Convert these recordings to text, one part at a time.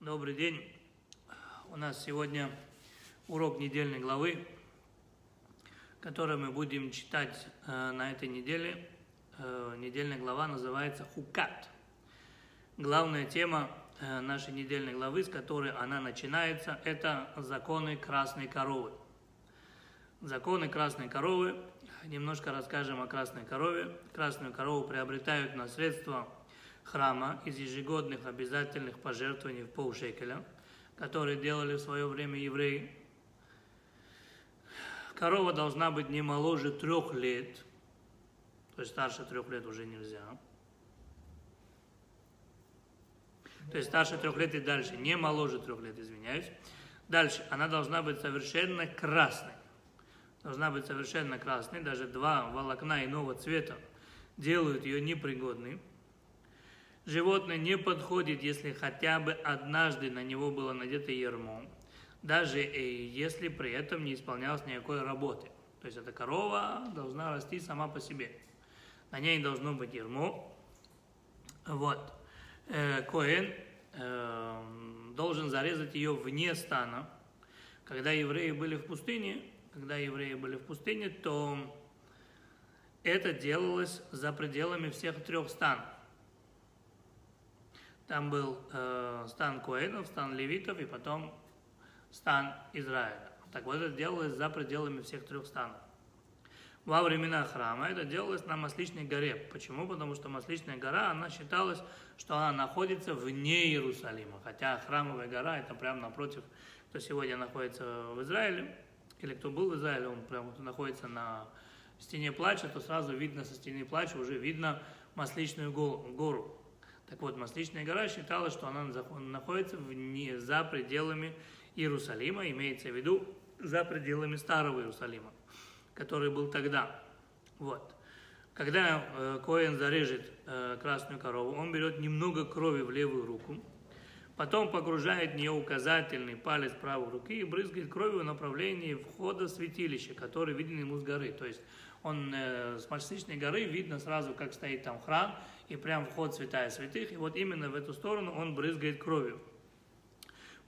Добрый день. У нас сегодня урок недельной главы, который мы будем читать э, на этой неделе. Э, недельная глава называется Хукат. Главная тема э, нашей недельной главы, с которой она начинается, это законы красной коровы. Законы красной коровы. Немножко расскажем о красной корове. Красную корову приобретают на средства храма из ежегодных обязательных пожертвований в полшекеля, которые делали в свое время евреи. Корова должна быть не моложе трех лет, то есть старше трех лет уже нельзя. То есть старше трех лет и дальше, не моложе трех лет, извиняюсь. Дальше, она должна быть совершенно красной. Должна быть совершенно красной, даже два волокна иного цвета делают ее непригодной. Животное не подходит, если хотя бы однажды на него было надето ермо, даже если при этом не исполнялось никакой работы. То есть эта корова должна расти сама по себе. На ней должно быть ермо. Вот. Э, Коэн э, должен зарезать ее вне стана. Когда евреи были в пустыне, когда евреи были в пустыне, то это делалось за пределами всех трех станов. Там был э, стан Коэнов, стан Левитов и потом стан Израиля. Так вот это делалось за пределами всех трех станов. Во времена храма это делалось на Масличной горе. Почему? Потому что Масличная гора, она считалась, что она находится вне Иерусалима. Хотя храмовая гора это прямо напротив, кто сегодня находится в Израиле, или кто был в Израиле, он прямо находится на стене плача, то сразу видно со стены плача, уже видно Масличную гору. Так вот, Масличная гора считалась, что она находится вне, за пределами Иерусалима, имеется в виду за пределами Старого Иерусалима, который был тогда. Вот. Когда э, Коэн зарежет э, красную корову, он берет немного крови в левую руку, потом погружает в нее указательный палец правой руки и брызгает кровью в направлении входа святилища, который виден ему с горы. То есть он э, с Масличной горы видно сразу, как стоит там храм, и прям вход святая святых, и вот именно в эту сторону он брызгает кровью.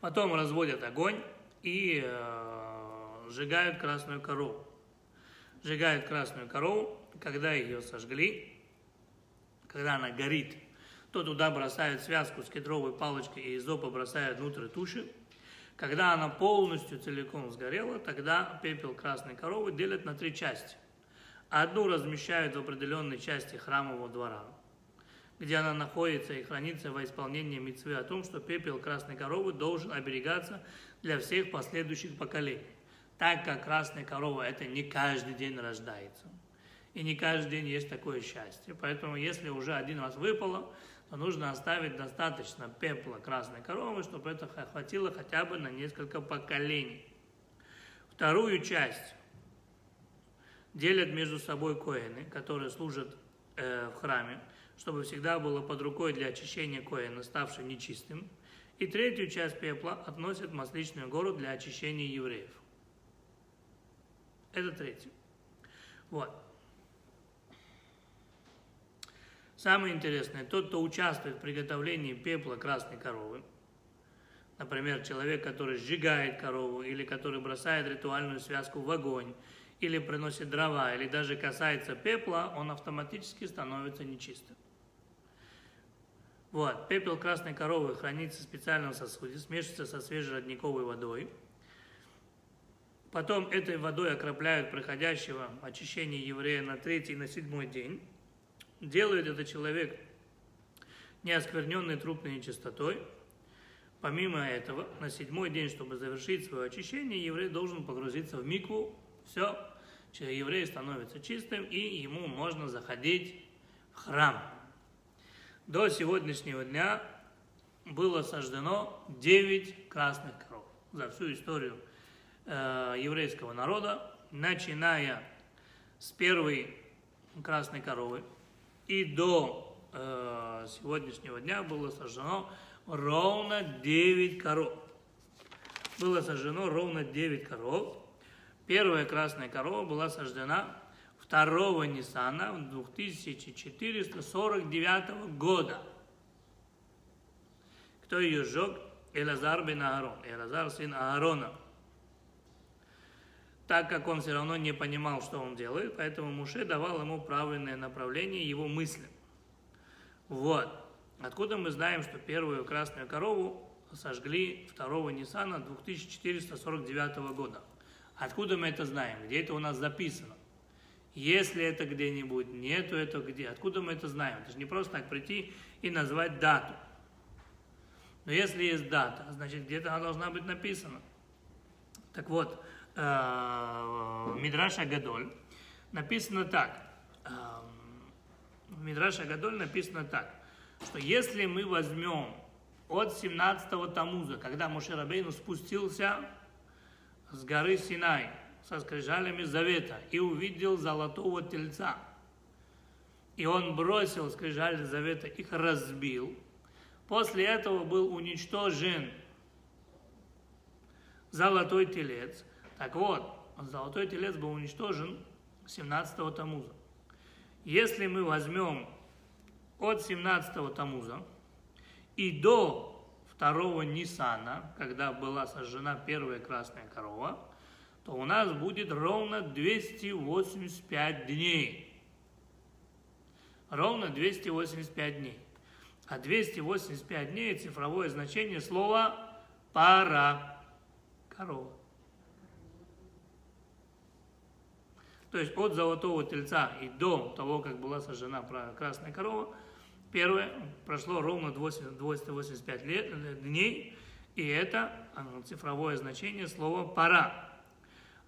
Потом разводят огонь и э, сжигают красную корову. Сжигают красную корову, когда ее сожгли, когда она горит, то туда бросают связку с кедровой палочкой и из опа бросают внутрь туши. Когда она полностью целиком сгорела, тогда пепел красной коровы делят на три части. Одну размещают в определенной части храмового двора, где она находится и хранится во исполнении митцвы о том, что пепел красной коровы должен оберегаться для всех последующих поколений, так как красная корова это не каждый день рождается. И не каждый день есть такое счастье. Поэтому, если уже один раз выпало, то нужно оставить достаточно пепла красной коровы, чтобы это хватило хотя бы на несколько поколений. Вторую часть делят между собой коины, которые служат э, в храме, чтобы всегда было под рукой для очищения коина, ставшим нечистым. И третью часть пепла относят в Масличную гору для очищения евреев. Это третье. Вот. Самое интересное, тот, кто участвует в приготовлении пепла красной коровы, например, человек, который сжигает корову, или который бросает ритуальную связку в огонь, или приносит дрова, или даже касается пепла, он автоматически становится нечистым. Вот. Пепел красной коровы хранится в специальном сосуде, смешивается со свежей родниковой водой. Потом этой водой окропляют проходящего очищение еврея на третий и на седьмой день. Делает это человек не оскверненный трупной нечистотой. Помимо этого, на седьмой день, чтобы завершить свое очищение, еврей должен погрузиться в микву. Все, еврей становится чистым, и ему можно заходить в храм до сегодняшнего дня было сожжено 9 красных коров за всю историю э, еврейского народа, начиная с первой красной коровы и до э, сегодняшнего дня было сожжено ровно 9 коров. Было сожжено ровно 9 коров. Первая красная корова была сожжена второго Ниссана 2449 года. Кто ее сжег? Элазар бен Аарон. Элазар сын Аарона. Так как он все равно не понимал, что он делает, поэтому Муше давал ему правильное направление его мысли. Вот. Откуда мы знаем, что первую красную корову сожгли 2 Ниссана 2449 года? Откуда мы это знаем? Где это у нас записано? Если это где-нибудь, нету это где. Откуда мы это знаем? Это же не просто так прийти и назвать дату. Но если есть дата, значит где-то она должна быть написана. Так вот, э, Мидраша Гадоль написано так. Э, в Мидраша Гадоль написано так, что если мы возьмем от 17-го Тамуза, когда Мушерабейну спустился с горы Синай, со скрижалями завета и увидел золотого тельца. И он бросил скрижали завета, их разбил. После этого был уничтожен золотой телец. Так вот, золотой телец был уничтожен 17-го Тамуза. Если мы возьмем от 17-го Тамуза и до второго Нисана, когда была сожжена первая красная корова, то у нас будет ровно 285 дней. Ровно 285 дней. А 285 дней – цифровое значение слова «пара» – корова. То есть от золотого тельца и до того, как была сожжена красная корова, первое прошло ровно 285 лет, дней, и это цифровое значение слова «пара».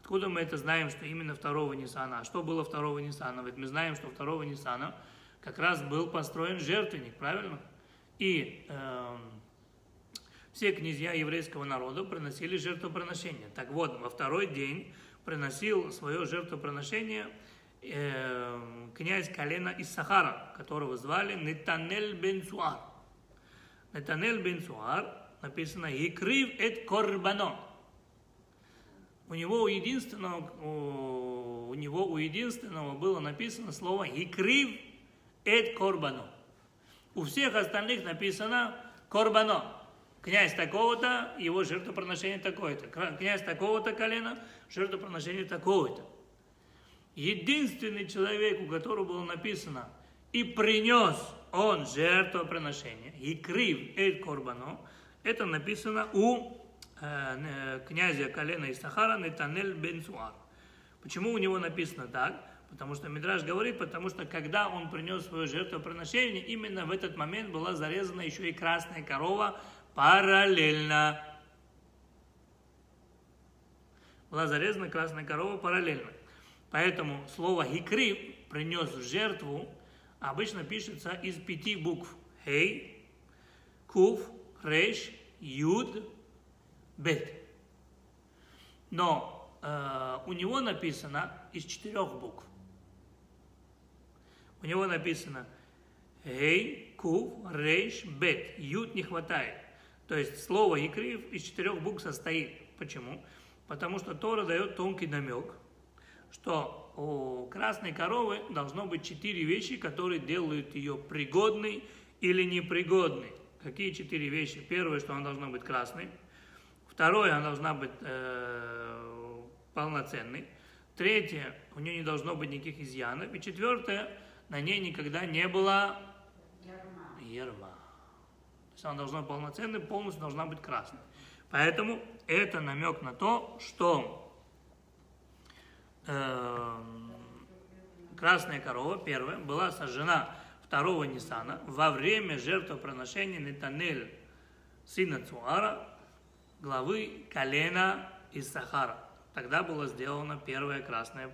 Откуда мы это знаем, что именно второго Ниссана? А что было второго Ниссана? Ведь мы знаем, что второго Ниссана как раз был построен жертвенник, правильно? И э, все князья еврейского народа приносили жертвоприношение. Так вот, во второй день приносил свое жертвоприношение э, князь из Сахара, которого звали Нетанель бен Суар. Нетанель бен Суар написано «Икрив эт корбано» у него у единственного, у, него у единственного было написано слово «икрив эт корбано». У всех остальных написано «корбано». Князь такого-то, его жертвоприношение такое-то. Князь такого-то колена, жертвоприношение такое-то. Единственный человек, у которого было написано «и принес он жертвоприношение», «и крив эт корбано», это написано у князя колена Исахара Нетанель бен Суар. Почему у него написано так? Потому что Мидраж говорит, потому что когда он принес свое жертвоприношение, именно в этот момент была зарезана еще и красная корова параллельно. Была зарезана красная корова параллельно. Поэтому слово «хикри» принес жертву обычно пишется из пяти букв. Хей, Кув, Реш, Юд, бет. Но э, у него написано из четырех букв. У него написано Гей, Кув, Рейш, Бет. Ют не хватает. То есть слово Икрив из четырех букв состоит. Почему? Потому что Тора дает тонкий намек, что у красной коровы должно быть четыре вещи, которые делают ее пригодной или непригодной. Какие четыре вещи? Первое, что она должна быть красной. Второе, она должна быть э, полноценной. Третье, у нее не должно быть никаких изъянов. И четвертое, на ней никогда не было ерма. То есть она должна быть полноценной, полностью должна быть красной. Поэтому это намек на то, что э, красная корова, первая, была сожжена второго Ниссана во время жертвоприношения Нетанель, сына Цуара, главы колена из Сахара. Тогда была сделана первая красная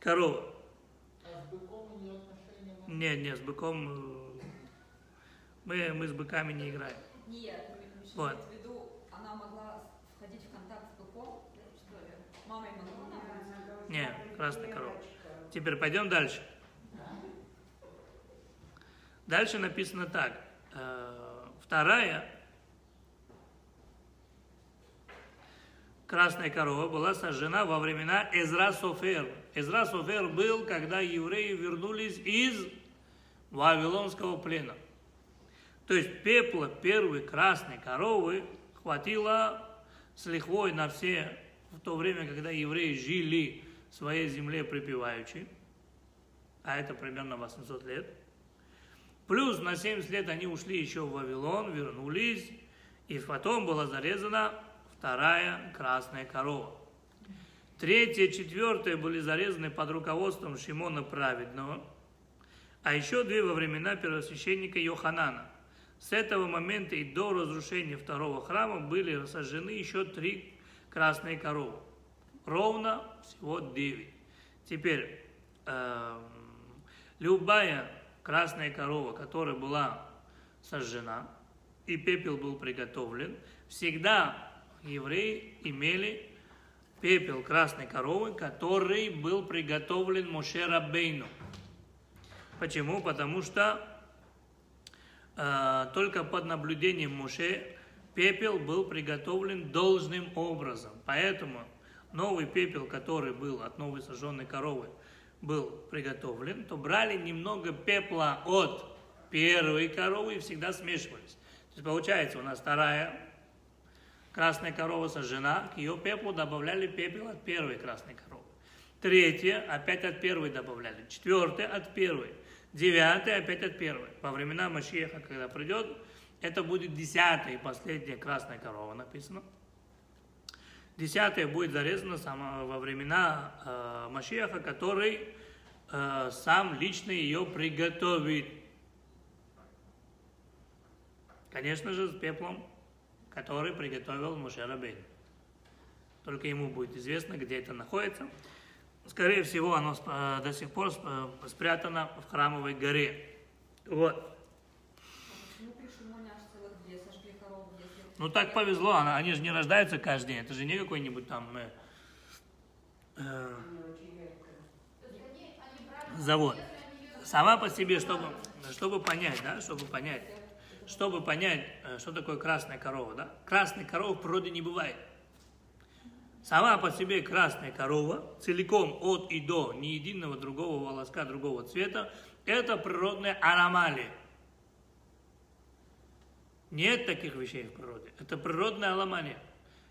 корова. А с быком не отношения? Нет, нет, с быком э, мы, мы с быками не играем. Нет, вот. в виду, она могла входить в контакт с быком, что ли? Мама могла? Нет, красная корова. Теперь пойдем дальше. Дальше написано так. Э, вторая красная корова была сожжена во времена Эзра Софер. Эзра Софер был, когда евреи вернулись из Вавилонского плена. То есть пепла первой красной коровы хватило с лихвой на все в то время, когда евреи жили в своей земле припеваючи, а это примерно 800 лет. Плюс на 70 лет они ушли еще в Вавилон, вернулись, и потом была зарезана вторая красная корова. Третья, четвертая были зарезаны под руководством Шимона Праведного, а еще две во времена первосвященника Йоханана. С этого момента и до разрушения второго храма были сожжены еще три красные коровы. Ровно всего девять. Теперь, э, любая красная корова, которая была сожжена, и пепел был приготовлен, всегда евреи имели пепел красной коровы, который был приготовлен Моше Рабейну. Почему? Потому что э, только под наблюдением Моше пепел был приготовлен должным образом. Поэтому новый пепел, который был от новой сожженной коровы, был приготовлен, то брали немного пепла от первой коровы и всегда смешивались. То есть получается у нас вторая красная корова сожжена, к ее пеплу добавляли пепел от первой красной коровы. Третья опять от первой добавляли. Четвертая от первой. Девятая опять от первой. Во времена Машеха, когда придет, это будет десятая и последняя красная корова написано. Десятая будет зарезана во времена э, Машеха, который э, сам лично ее приготовит. Конечно же, с пеплом который приготовил Муше Рабейн. Только ему будет известно, где это находится. Скорее всего, оно э, до сих пор э, спрятано в храмовой горе. Вот. Ну так повезло, они же не рождаются каждый день, это же не какой-нибудь там э, э, завод. Сама по себе, чтобы, чтобы понять, да, чтобы понять, чтобы понять, э, что такое красная корова. Да? Красной коровы в природе не бывает. Сама по себе красная корова, целиком от и до, ни единого другого волоска другого цвета, это природная аномалия. Нет таких вещей в природе. Это природная аномалия.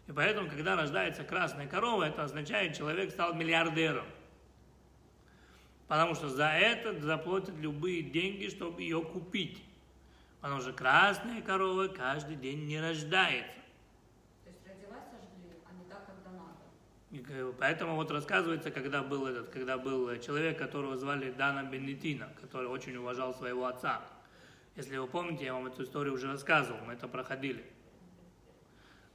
И поэтому, когда рождается красная корова, это означает, человек стал миллиардером. Потому что за это заплатят любые деньги, чтобы ее купить. Потому что красная корова каждый день не рождается. То есть родилась сожгли, а не так, когда надо. И, поэтому вот рассказывается, когда был этот, когда был человек, которого звали Дана Бенетина, который очень уважал своего отца. Если вы помните, я вам эту историю уже рассказывал, мы это проходили.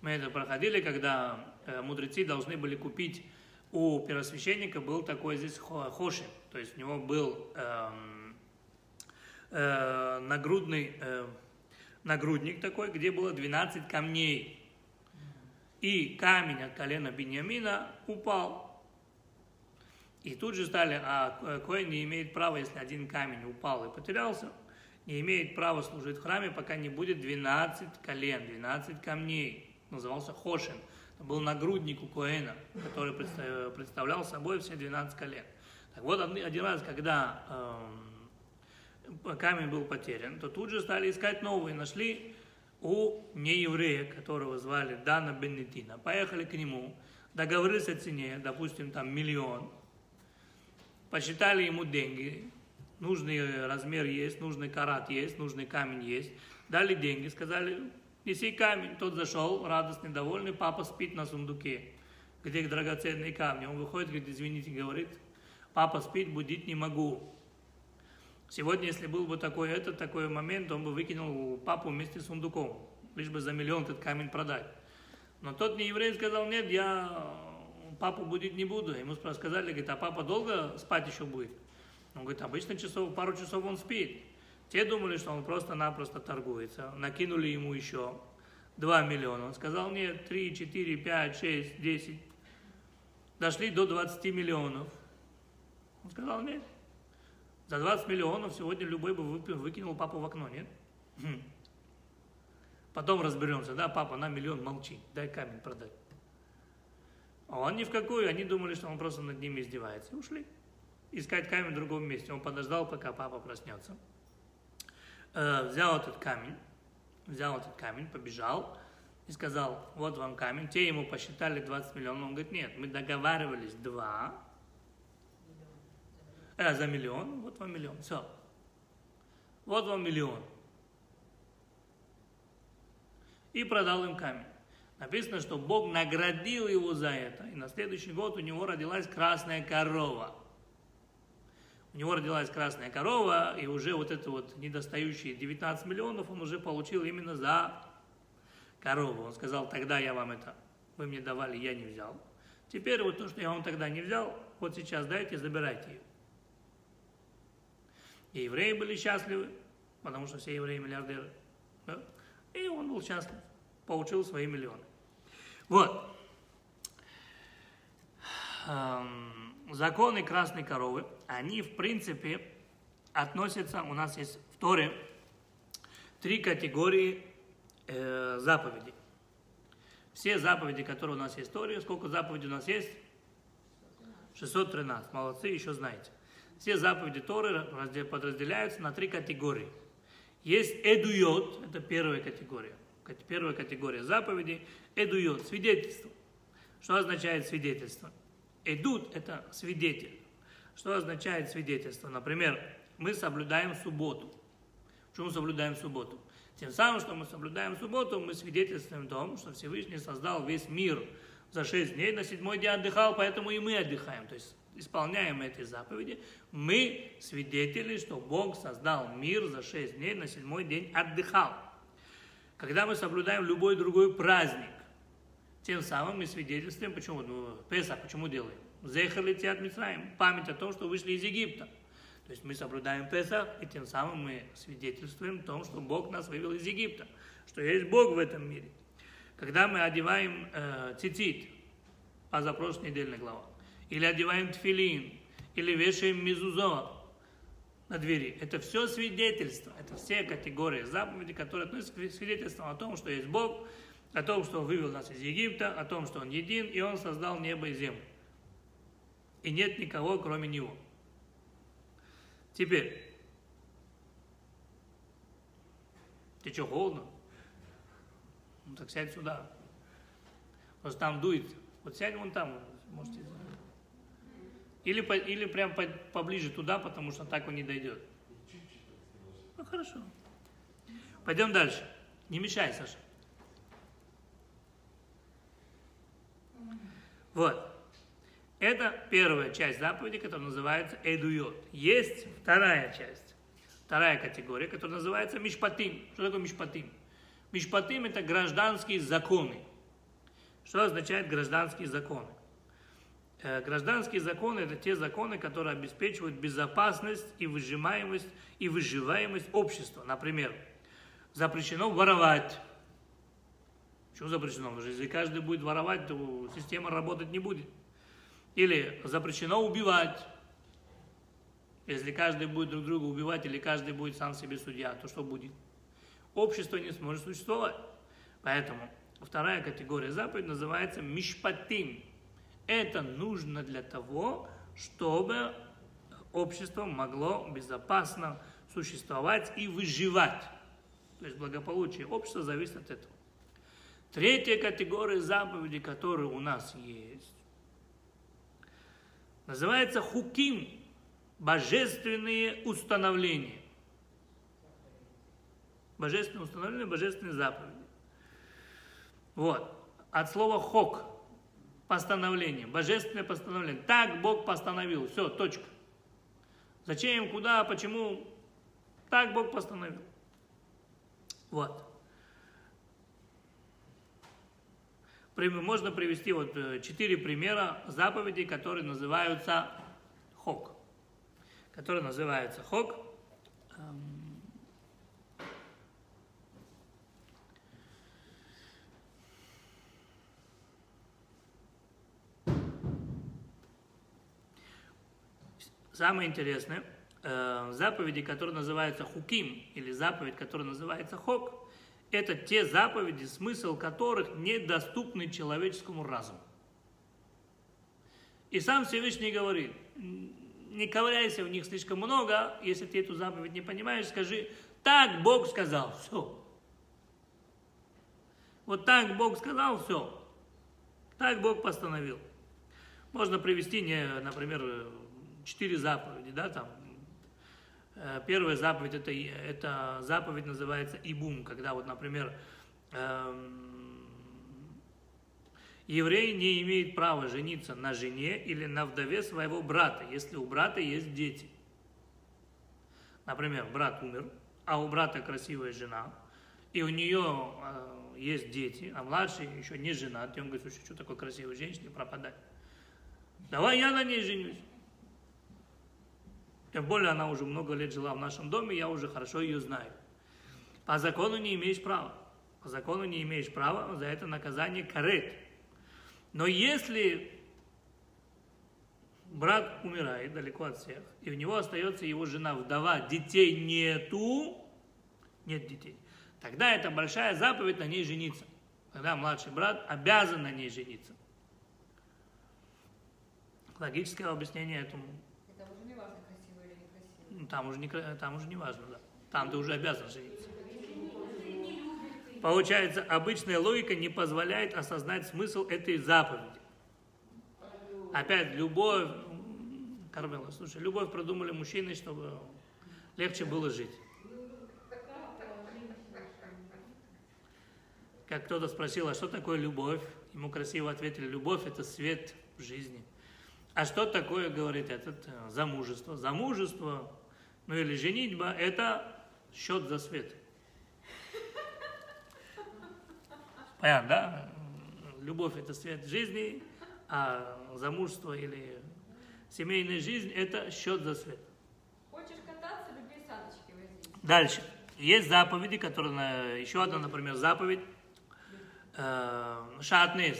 Мы это проходили, когда э, мудрецы должны были купить у первосвященника был такой здесь хошин, то есть у него был эм, э, нагрудный э, нагрудник такой, где было 12 камней. И камень от колена Беньямина упал. И тут же стали, а Коэн не имеет права, если один камень упал и потерялся, не имеет права служить в храме, пока не будет 12 колен, 12 камней. Назывался Хошин. Это был нагрудник у Коэна, который представлял собой все 12 колен. Так вот, один раз, когда эм, камень был потерян, то тут же стали искать новый. Нашли у нееврея, которого звали Дана Беннетина. Поехали к нему, договорились о цене, допустим, там миллион. Посчитали ему деньги, нужный размер есть, нужный карат есть, нужный камень есть. Дали деньги, сказали, неси камень. Тот зашел, радостный, довольный, папа спит на сундуке, где драгоценные камни. Он выходит, говорит, извините, говорит, папа спит, будить не могу. Сегодня, если был бы такой этот, такой момент, он бы выкинул папу вместе с сундуком, лишь бы за миллион этот камень продать. Но тот не еврей сказал, нет, я папу будить не буду. Ему сказали, говорит, а папа долго спать еще будет? Он говорит, обычно часов, пару часов он спит. Те думали, что он просто-напросто торгуется. Накинули ему еще 2 миллиона. Он сказал, нет, 3, 4, 5, 6, 10. Дошли до 20 миллионов. Он сказал, нет, за 20 миллионов сегодня любой бы выкинул папу в окно, нет? Хм. Потом разберемся, да, папа, на миллион молчи, дай камень продать. А он ни в какую, они думали, что он просто над ними издевается. Ушли. Искать камень в другом месте. Он подождал, пока папа проснется. Э, взял этот камень, взял этот камень, побежал и сказал, вот вам камень. Те ему посчитали 20 миллионов. Он говорит, нет, мы договаривались 2 э, за миллион, вот вам миллион, все. Вот вам миллион. И продал им камень. Написано, что Бог наградил его за это. И на следующий год у него родилась красная корова. У него родилась красная корова, и уже вот это вот недостающие 19 миллионов он уже получил именно за корову. Он сказал, тогда я вам это, вы мне давали, я не взял. Теперь вот то, что я вам тогда не взял, вот сейчас дайте, забирайте ее. И евреи были счастливы, потому что все евреи миллиардеры. Да? И он был счастлив, получил свои миллионы. Вот. Эм, законы красной коровы, они в принципе относятся, у нас есть в Торе три категории э, заповедей. Все заповеди, которые у нас есть в Торе, сколько заповедей у нас есть? 613. Молодцы, еще знаете. Все заповеди Торы подразделяются на три категории. Есть эдуйот, это первая категория. Первая категория заповедей. Эдуйот, свидетельство. Что означает свидетельство? Эдут – это свидетель. Что означает свидетельство? Например, мы соблюдаем субботу. Почему соблюдаем субботу? Тем самым, что мы соблюдаем субботу, мы свидетельствуем о том, что Всевышний создал весь мир за шесть дней, на седьмой день отдыхал, поэтому и мы отдыхаем. То есть исполняем эти заповеди, мы свидетели, что Бог создал мир за шесть дней, на седьмой день отдыхал. Когда мы соблюдаем любой другой праздник, тем самым мы свидетельствуем, почему, ну, Песах, почему делаем? Зехар летят Мицраим, память о том, что вышли из Египта. То есть мы соблюдаем Песах, и тем самым мы свидетельствуем о том, что Бог нас вывел из Египта, что есть Бог в этом мире. Когда мы одеваем э, цицит, позапрошлой недельной глава, или одеваем тфилин, или вешаем мизузо на двери. Это все свидетельство, это все категории заповедей, которые относятся к свидетельствам о том, что есть Бог, о том, что Он вывел нас из Египта, о том, что Он един, и Он создал небо и землю. И нет никого, кроме Него. Теперь, ты что, холодно? Ну так сядь сюда. Просто там дует. Вот сядь вон там, можете или, по, или прям по, поближе туда, потому что так он не дойдет. Ну хорошо. Пойдем дальше. Не мешай, Саша. Вот. Это первая часть заповеди, которая называется Эдуйот. Есть вторая часть, вторая категория, которая называется Мишпатим. Что такое Мишпатим? Мишпатим это гражданские законы. Что означает гражданские законы? Э, гражданские законы – это те законы, которые обеспечивают безопасность и выжимаемость и выживаемость общества. Например, запрещено воровать. Почему запрещено? Потому что если каждый будет воровать, то система работать не будет. Или запрещено убивать. Если каждый будет друг друга убивать, или каждый будет сам себе судья, то что будет? Общество не сможет существовать. Поэтому вторая категория заповедей называется мишпатим это нужно для того, чтобы общество могло безопасно существовать и выживать. То есть благополучие общества зависит от этого. Третья категория заповедей, которые у нас есть, называется хуким, божественные установления. Божественные установления, божественные заповеди. Вот. От слова хок постановление, божественное постановление. Так Бог постановил, все, точка. Зачем, куда, почему? Так Бог постановил. Вот. Можно привести вот э, четыре примера заповедей, которые называются хок. Которые называются хок. Самое интересное, э, заповеди, которые называются хуким, или заповедь, которая называется хок, это те заповеди, смысл которых недоступны человеческому разуму. И сам Всевышний говорит, не ковыряйся в них слишком много, если ты эту заповедь не понимаешь, скажи, так Бог сказал, все. Вот так Бог сказал, все. Так Бог постановил. Можно привести, не, например, четыре заповеди, да, там. Э, первая заповедь, это, это заповедь называется Ибум, когда вот, например, эм, еврей не имеет права жениться на жене или на вдове своего брата, если у брата есть дети. Например, брат умер, а у брата красивая жена, и у нее э, есть дети, а младший еще не женат, и он говорит, слушай, что такой красивой женщине пропадать? Давай я на ней женюсь. Тем более она уже много лет жила в нашем доме, я уже хорошо ее знаю. По закону не имеешь права. По закону не имеешь права, за это наказание карет. Но если брат умирает далеко от всех, и у него остается его жена, вдова, детей нету, нет детей, тогда это большая заповедь на ней жениться. Тогда младший брат обязан на ней жениться. Логическое объяснение этому. Это уже не важно, красиво или некрасиво. Ну, там уже не, там уже не важно, да. Там ты уже обязан жениться. Получается, обычная логика не позволяет осознать смысл этой заповеди. Опять, любовь, Кармела, слушай, любовь продумали мужчины, чтобы легче было жить. Как кто-то спросил, а что такое любовь? Ему красиво ответили, любовь это свет в жизни. А что такое, говорит этот, э, замужество? Замужество, ну или женитьба, это счет за свет. Понятно, да? Любовь это свет жизни, а замужество или семейная жизнь это счет за свет. Хочешь кататься, люби саночки возить. Дальше. Есть заповеди, которые, еще одна, например, заповедь, э, шатнес.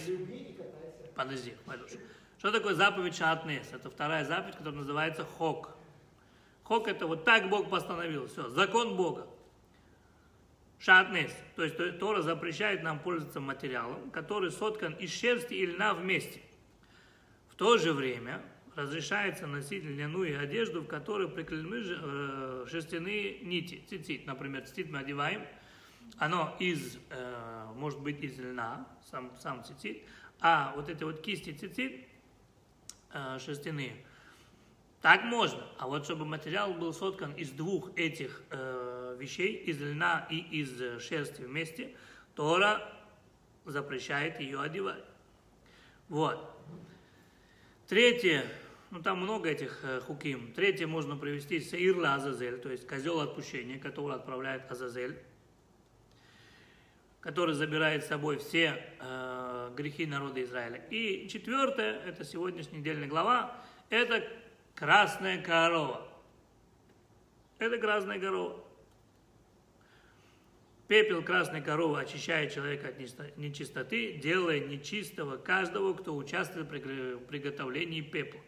Подожди, Валюш. Что такое заповедь шатнес? Это вторая заповедь, которая называется хок. Хок это вот так Бог постановил, все, закон Бога. Шатнес, то есть Тора запрещает нам пользоваться материалом, который соткан из шерсти и льна вместе. В то же время разрешается носить льняную одежду, в которой прикреплены э, шерстяные нити, цицит. Например, цицит мы одеваем, оно из, э, может быть из льна, сам, сам цицит, а вот эти вот кисти цицит э, шерстяные, так можно. А вот чтобы материал был соткан из двух этих э, вещей, из льна и из шерсти вместе, Тора запрещает ее одевать. Вот. Третье, ну там много этих э, хуким. Третье можно привести Саирла Азазель, то есть козел отпущения, который отправляет Азазель, который забирает с собой все э, грехи народа Израиля. И четвертое, это сегодняшняя недельная глава, это красная корова. Это красная корова. Пепел красной коровы очищает человека от нечистоты, делая нечистого каждого, кто участвует в приготовлении пепла.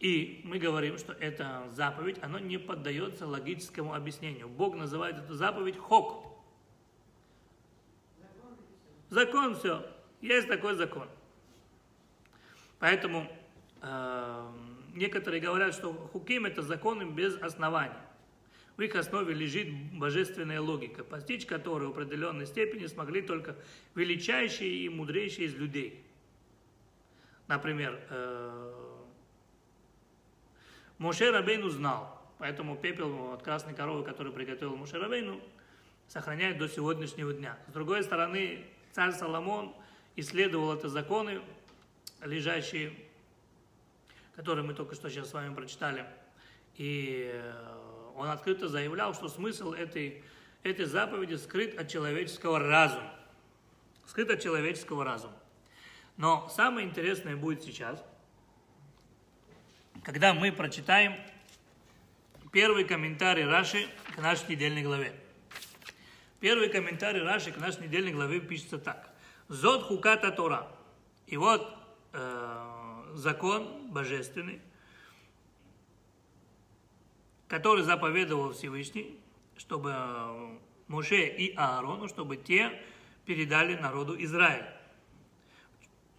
И мы говорим, что эта заповедь, она не поддается логическому объяснению. Бог называет эту заповедь хок. Закон все. Есть такой закон. Поэтому некоторые говорят, что хуким это законы без основания. В их основе лежит божественная логика, постичь которую в определенной степени смогли только величайшие и мудрейшие из людей. Например, э, Моше Рабейну знал, поэтому пепел от красной коровы, который приготовил Моше Рабейну, сохраняет до сегодняшнего дня. С другой стороны, царь Соломон исследовал эти законы, лежащие, которые мы только что сейчас с вами прочитали, и э, он открыто заявлял, что смысл этой, этой заповеди скрыт от человеческого разума. Скрыт от человеческого разума. Но самое интересное будет сейчас, когда мы прочитаем первый комментарий Раши к нашей недельной главе. Первый комментарий Раши к нашей недельной главе пишется так. Зод хуката Тора. И вот э, закон божественный, который заповедовал Всевышний, чтобы э, Моше и Аарону, чтобы те передали народу Израиль.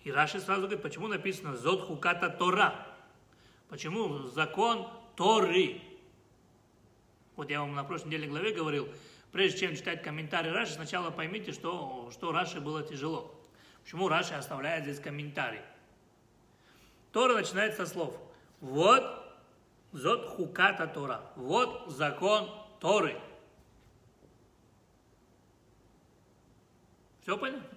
И Раши сразу говорит, почему написано «Зод хуката Тора». Почему закон Торы? Вот я вам на прошлой неделе главе говорил, Прежде чем читать комментарий Раши, сначала поймите, что, что Раши было тяжело. Почему Раши оставляет здесь комментарий? Тора начинается со слов. Вот зот хуката Тора. Вот закон Торы. Все понятно?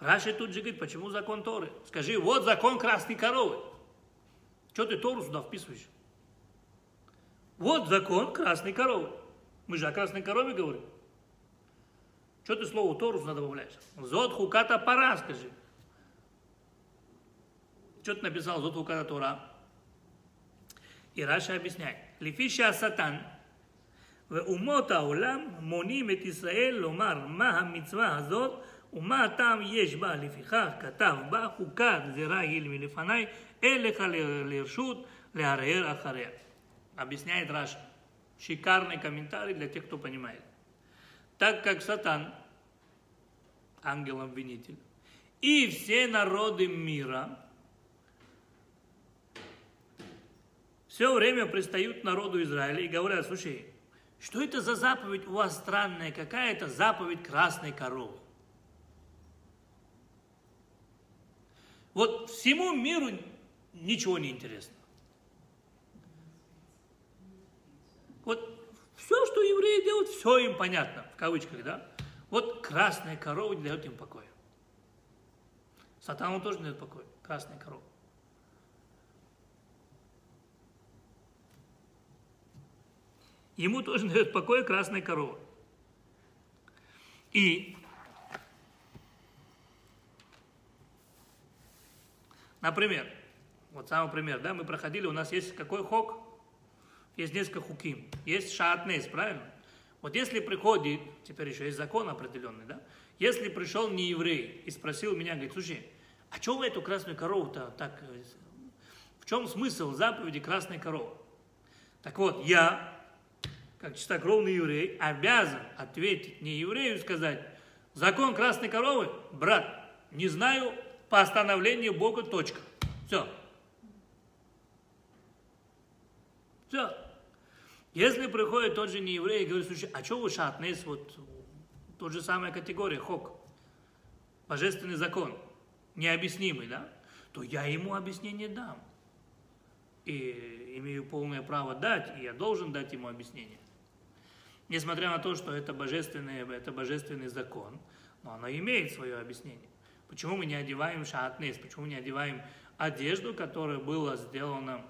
Раши тут же говорит, почему закон Торы? Скажи, вот закон красной коровы. Что ты Тору сюда вписываешь? Вот закон красной коровы. Мы же о красной корове говорим. Что ты слово Тору сюда добавляешь? Зод хуката пара, скажи. Что ты написал Зод хуката Тора? И Раша объясняет. Лифиша сатан, ואומות העולם מונים את ישראל לומר מה המצווה הזאת ומה הטעם יש בה, לפיכך כתב בה חוקת גזירה היא מלפניי, אין לך לרשות להרהר אחריה. Объясняет Раша. Шикарный комментарий для тех, кто понимает. Так как Сатан, ангел-обвинитель, и все народы мира все время пристают народу Израиля и говорят, слушай, что это за заповедь у вас странная, какая-то заповедь красной коровы? Вот всему миру ничего не интересно. Вот все, что евреи делают, все им понятно, в кавычках, да? Вот красная корова не дает им покоя. Сатану тоже не дает покоя, красная корова. Ему тоже дает покоя красная корова. И Например, вот самый пример, да, мы проходили, у нас есть какой хок? Есть несколько хуким. Есть шаатнес, правильно? Вот если приходит, теперь еще есть закон определенный, да? Если пришел не еврей и спросил меня, говорит, слушай, а что вы эту красную корову-то так... Э, в чем смысл заповеди красной коровы? Так вот, я, как чистокровный еврей, обязан ответить не еврею и сказать, закон красной коровы, брат, не знаю, постановлению Бога, точка. Все. Все. Если приходит тот же нееврей и говорит, слушай, а что вы шатнес, вот тот же самая категория, хок, божественный закон, необъяснимый, да, то я ему объяснение дам. И имею полное право дать, и я должен дать ему объяснение. Несмотря на то, что это божественный, это божественный закон, но оно имеет свое объяснение. Почему мы не одеваем шаатнес, почему мы не одеваем одежду, которая была сделана,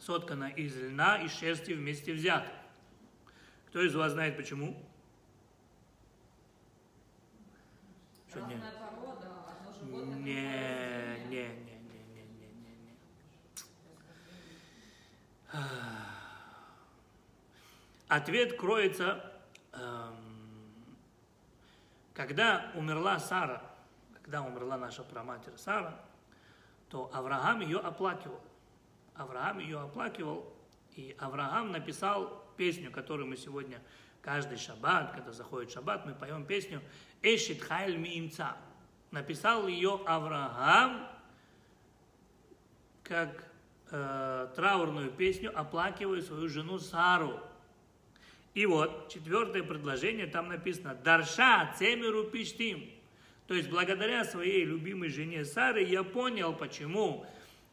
соткана из льна и шерсти вместе взята? Кто из вас знает почему? Что, нет? Не, не, не, не, не, не, не. Ответ кроется, эм, когда умерла Сара, когда умерла наша праматерь Сара, то Авраам ее оплакивал. Авраам ее оплакивал, и Авраам написал песню, которую мы сегодня каждый шаббат, когда заходит шаббат, мы поем песню «Эшит хайль миимца». Написал ее Авраам как э, траурную песню, оплакивая свою жену Сару. И вот, четвертое предложение, там написано «Дарша цемеру пиштим». То есть благодаря своей любимой жене Сары я понял, почему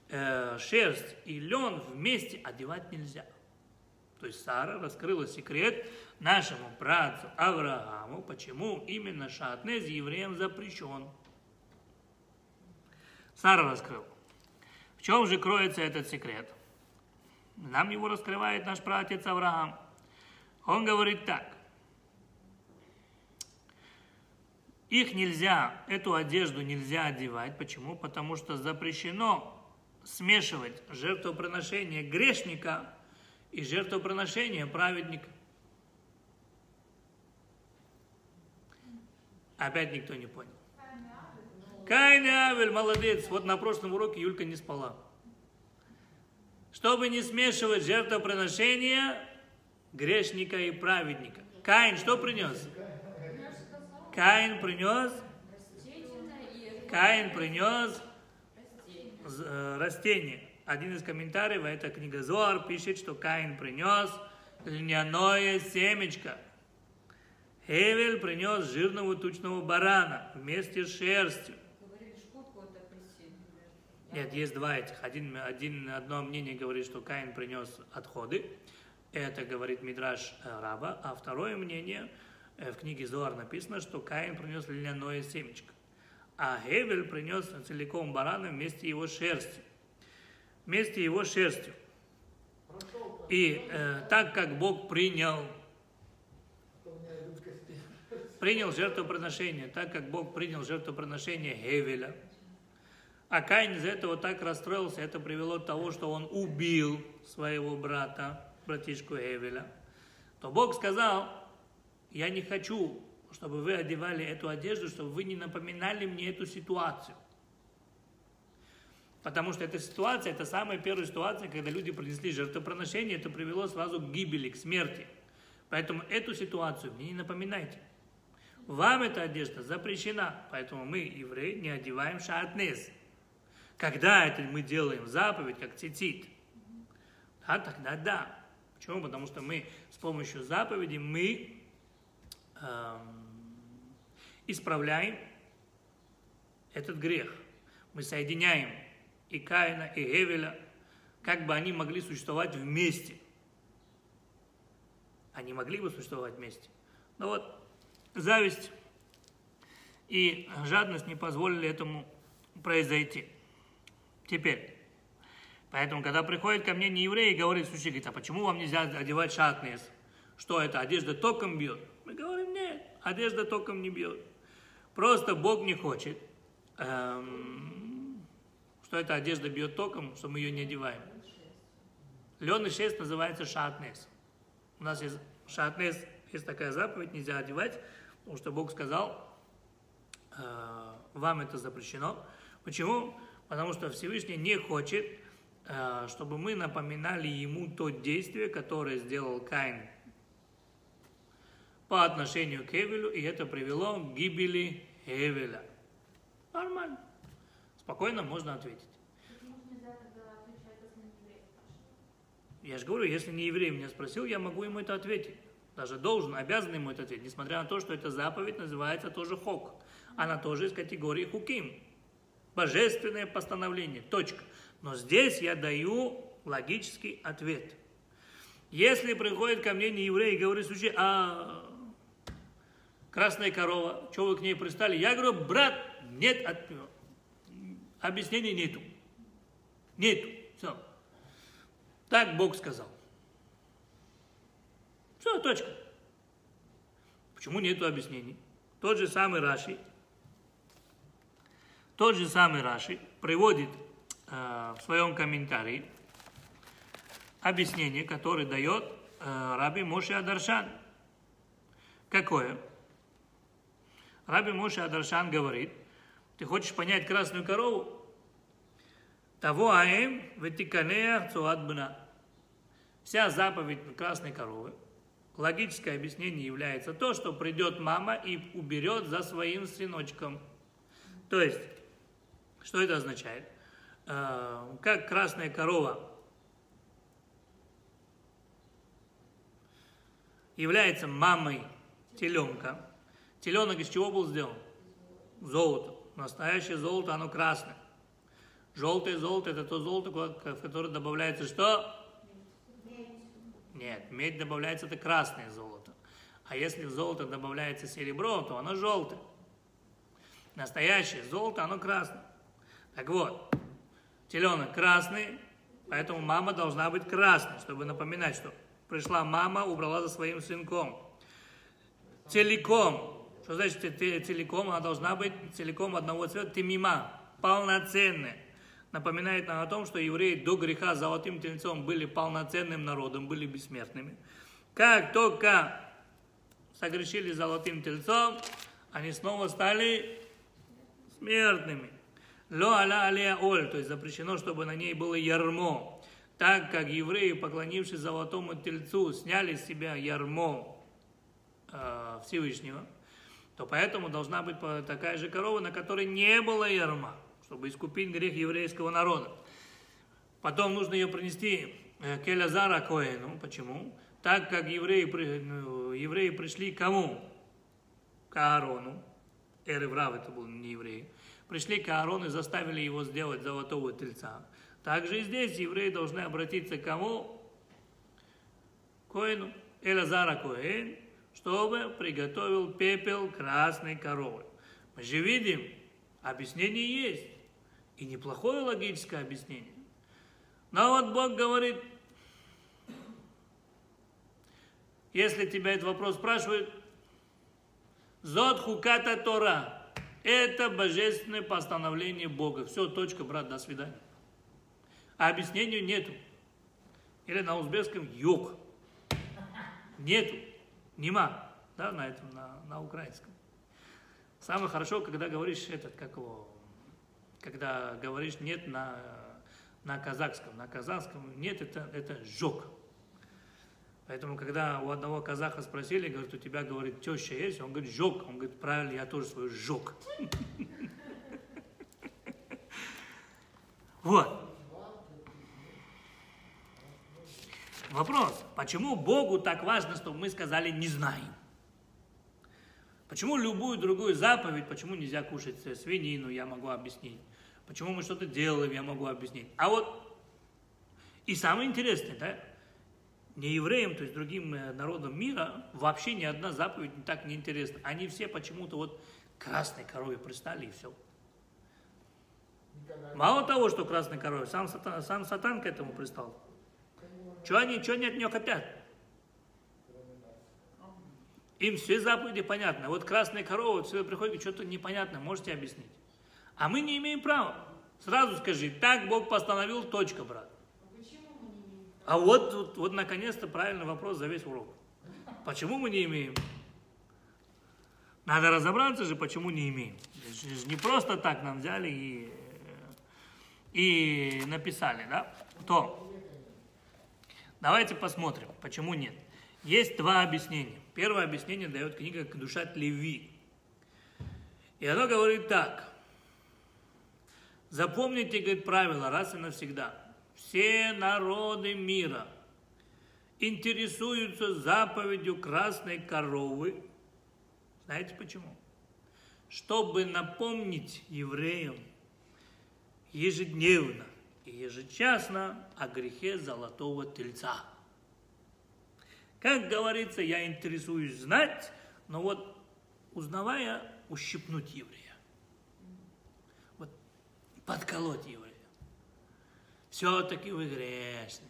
э, шерсть и лен вместе одевать нельзя. То есть Сара раскрыла секрет нашему братцу Аврааму, почему именно шатнез евреям запрещен. Сара раскрыла. В чем же кроется этот секрет? Нам его раскрывает наш праотец Авраам. Он говорит так. Их нельзя, эту одежду нельзя одевать. Почему? Потому что запрещено смешивать жертвоприношение грешника и жертвоприношение праведника. Опять никто не понял. Кайн Авель, молодец. Вот на прошлом уроке Юлька не спала. Чтобы не смешивать жертвоприношение грешника и праведника. Каин что принес? Каин принес, Каин принес растение. Один из комментариев, эта книга Зоар, пишет, что Каин принес льняное семечко. Хевель принес жирного тучного барана вместе с шерстью. Нет, есть два этих. Один, один, одно мнение говорит, что Каин принес отходы. Это говорит Мидраш э, Раба. А второе мнение, э, в книге Зоар написано, что Каин принес льняное семечко. А Хевель принес целиком барана вместе его шерстью. Вместе его шерстью. И э, так как Бог принял принял жертвоприношение, так как Бог принял жертвоприношение Хевеля, а Каин из этого так расстроился, это привело к тому, что он убил своего брата, братишку Хевеля, то Бог сказал, я не хочу, чтобы вы одевали эту одежду, чтобы вы не напоминали мне эту ситуацию. Потому что эта ситуация, это самая первая ситуация, когда люди принесли жертвоприношение, это привело сразу к гибели, к смерти. Поэтому эту ситуацию мне не напоминайте. Вам эта одежда запрещена, поэтому мы, евреи, не одеваем шатнес. Когда это мы делаем заповедь, как цицит, да, тогда да. Почему? Потому что мы с помощью заповеди мы эм, исправляем этот грех. Мы соединяем и Каина, и Гевеля, как бы они могли существовать вместе. Они могли бы существовать вместе. Но вот зависть и жадность не позволили этому произойти. Теперь, поэтому, когда приходит ко мне нееврей и говорит, слушай, говорит, а почему вам нельзя одевать шатнес? Что это, одежда током бьет? Мы говорим, нет, одежда током не бьет. Просто Бог не хочет, эм, что эта одежда бьет током, что мы ее не одеваем. Лен и шесть называется шатнес. У нас есть шатнес, есть такая заповедь, нельзя одевать, потому что Бог сказал, э, вам это запрещено. Почему? Потому что Всевышний не хочет, чтобы мы напоминали ему то действие, которое сделал Каин по отношению к Хевелю, и это привело к гибели Хевеля. Нормально. Спокойно можно ответить. Я же говорю, если не еврей меня спросил, я могу ему это ответить. Даже должен, обязан ему это ответить, несмотря на то, что эта заповедь называется тоже хок. Она тоже из категории хуким. Божественное постановление. Точка. Но здесь я даю логический ответ. Если приходит ко мне не еврей и говорит, слушай, а красная корова, что вы к ней пристали? Я говорю, брат, нет, от... объяснений нету. Нету. Все. Так Бог сказал. Все, точка. Почему нету объяснений? Тот же самый Раши, тот же самый Раши приводит в своем комментарии объяснение, которое дает э, Раби Моше Адаршан. Какое? Раби Моше Адаршан говорит, ты хочешь понять красную корову? Того аем ветиканея цуадбна. Вся заповедь красной коровы, логическое объяснение является то, что придет мама и уберет за своим сыночком. То есть, что это означает? Э, как красная корова является мамой теленка, Теленок из чего был сделан? Золото. Настоящее золото, оно красное. Желтое золото – это то золото, в которое добавляется что? Нет, медь добавляется, это красное золото. А если в золото добавляется серебро, то оно желтое. Настоящее золото, оно красное. Так вот, теленок красный, поэтому мама должна быть красной, чтобы напоминать, что пришла мама, убрала за своим сынком. Целиком что значит целиком? Она должна быть целиком одного цвета, тимима, полноценная. Напоминает нам о том, что евреи до греха золотым тельцом были полноценным народом, были бессмертными. Как только согрешили золотым тельцом, они снова стали смертными. Ло аля алия оль, то есть запрещено, чтобы на ней было ярмо. Так как евреи, поклонившись золотому тельцу, сняли с себя ярмо э, Всевышнего, то поэтому должна быть такая же корова, на которой не было ярма, чтобы искупить грех еврейского народа. Потом нужно ее принести э, к Элязара Коэну. Почему? так как евреи, ну, евреи пришли к кому? К Аарону. Эреврав это был не евреи. Пришли к Аарону и заставили его сделать золотого тельца. Также и здесь евреи должны обратиться к кому? Коину, Элазара Коэн, чтобы приготовил пепел красной коровы. Мы же видим, объяснение есть. И неплохое логическое объяснение. Но вот Бог говорит, если тебя этот вопрос спрашивают, Зод хуката Тора. Это божественное постановление Бога. Все, точка, брат, до свидания. А объяснению нету. Или на узбекском юг. Нету. Нема. Да, на этом, на, на украинском. Самое хорошо, когда говоришь этот, как его, когда говоришь нет на, на казахском. На казахском нет, это, это жог. Поэтому, когда у одного казаха спросили, говорит, у тебя, говорит, теща есть? Он говорит, жог. Он говорит, правильно, я тоже свой жог. Вот. Вопрос, почему Богу так важно, чтобы мы сказали «не знаем»? Почему любую другую заповедь, почему нельзя кушать свинину, я могу объяснить. Почему мы что-то делаем, я могу объяснить. А вот, и самое интересное, да, не евреям, то есть другим э, народам мира, вообще ни одна заповедь так не интересна. Они все почему-то вот красной корове пристали и все. Мало того, что красной корове, сам сатан, сам сатан к этому пристал. Что они, что они от нее хотят? Им все заповеди понятны. Вот красная корова, вот сюда приходит, что-то непонятно, можете объяснить? А мы не имеем права. Сразу скажи, так Бог постановил, точка, брат. А вот, вот, вот наконец-то правильный вопрос за весь урок. Почему мы не имеем? Надо разобраться же, почему не имеем. Не просто так нам взяли и, и написали, да? То. Давайте посмотрим, почему нет. Есть два объяснения. Первое объяснение дает книга «Душат Леви». И оно говорит так. Запомните, говорит, правило раз и навсегда. Все народы мира интересуются заповедью красной коровы. Знаете почему? Чтобы напомнить евреям ежедневно и ежечасно о грехе золотого тельца. Как говорится, я интересуюсь знать, но вот узнавая, ущипнуть еврея. Вот подколоть еврея. Все-таки вы грешны.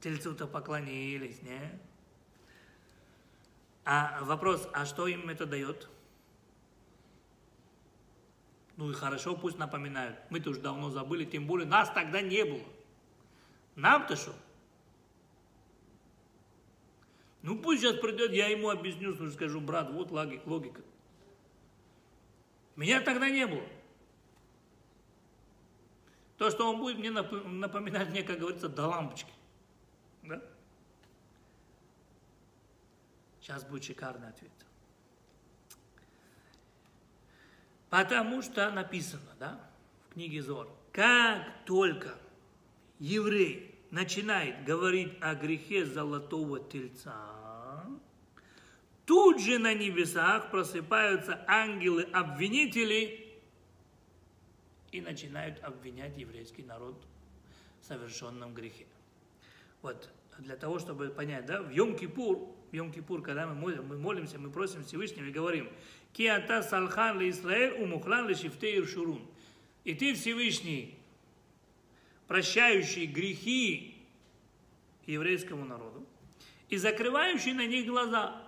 Тельцу-то поклонились, не? А вопрос, а что им это дает? Ну и хорошо, пусть напоминают. Мы-то уже давно забыли, тем более нас тогда не было. Нам-то что? Ну пусть сейчас придет, я ему объясню, скажу, брат, вот логика. Меня тогда не было. То, что он будет мне напоминать мне, как говорится, до лампочки. Да? Сейчас будет шикарный ответ. Потому что написано, да, в книге Зор, как только еврей начинает говорить о грехе золотого тельца, тут же на небесах просыпаются ангелы-обвинители и начинают обвинять еврейский народ в совершенном грехе. Вот, для того, чтобы понять, да, в Йом-Кипур, в Йом-Кипур, когда мы, молим, мы молимся, мы просим Всевышнего и говорим, «Киата салхан ли Исраэль, умухлан ли шифтеир шурун». И ты, Всевышний, прощающий грехи еврейскому народу и закрывающий на них глаза.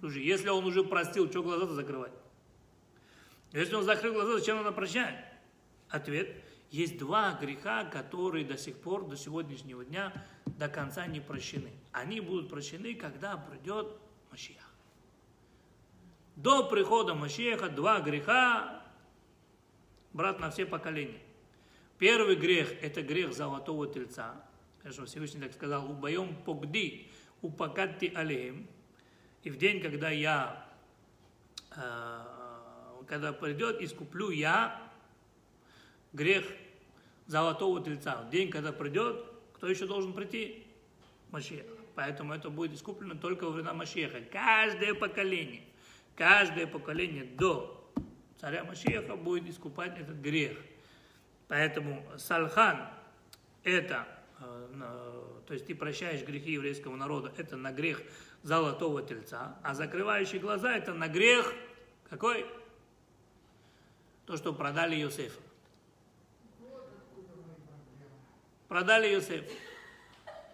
Слушай, если он уже простил, что глаза-то закрывать? Если он закрыл глаза, зачем надо прощать? Ответ. Есть два греха, которые до сих пор, до сегодняшнего дня, до конца не прощены. Они будут прощены, когда придет Машиах. До прихода Машиаха два греха, брат, на все поколения. Первый грех – это грех золотого тельца. Конечно, Всевышний так сказал, «Убоем погди, упакатти алеем». И в день, когда я, э, когда придет, искуплю я грех золотого тельца. День, когда придет, кто еще должен прийти? Машеха. Поэтому это будет искуплено только во времена Машеха. Каждое поколение, каждое поколение до царя Машеха будет искупать этот грех. Поэтому Сальхан это, э, то есть ты прощаешь грехи еврейского народа, это на грех золотого тельца, а закрывающий глаза это на грех какой? То, что продали Иосифа. Продали Иосифа.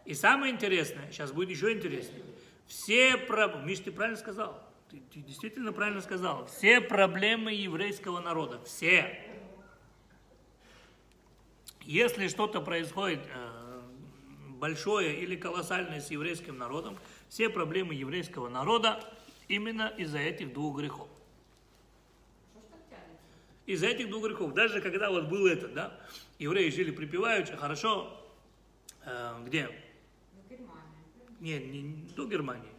И самое интересное, сейчас будет еще интереснее, все проблемы, Миш, ты правильно сказал, ты, ты действительно правильно сказал, все проблемы еврейского народа, все. Если что-то происходит э, большое или колоссальное с еврейским народом, все проблемы еврейского народа именно из-за этих двух грехов. Из-за этих двух грехов. Даже когда вот был этот, да, евреи жили припеваючи, хорошо, э, где? Не, не до Германии.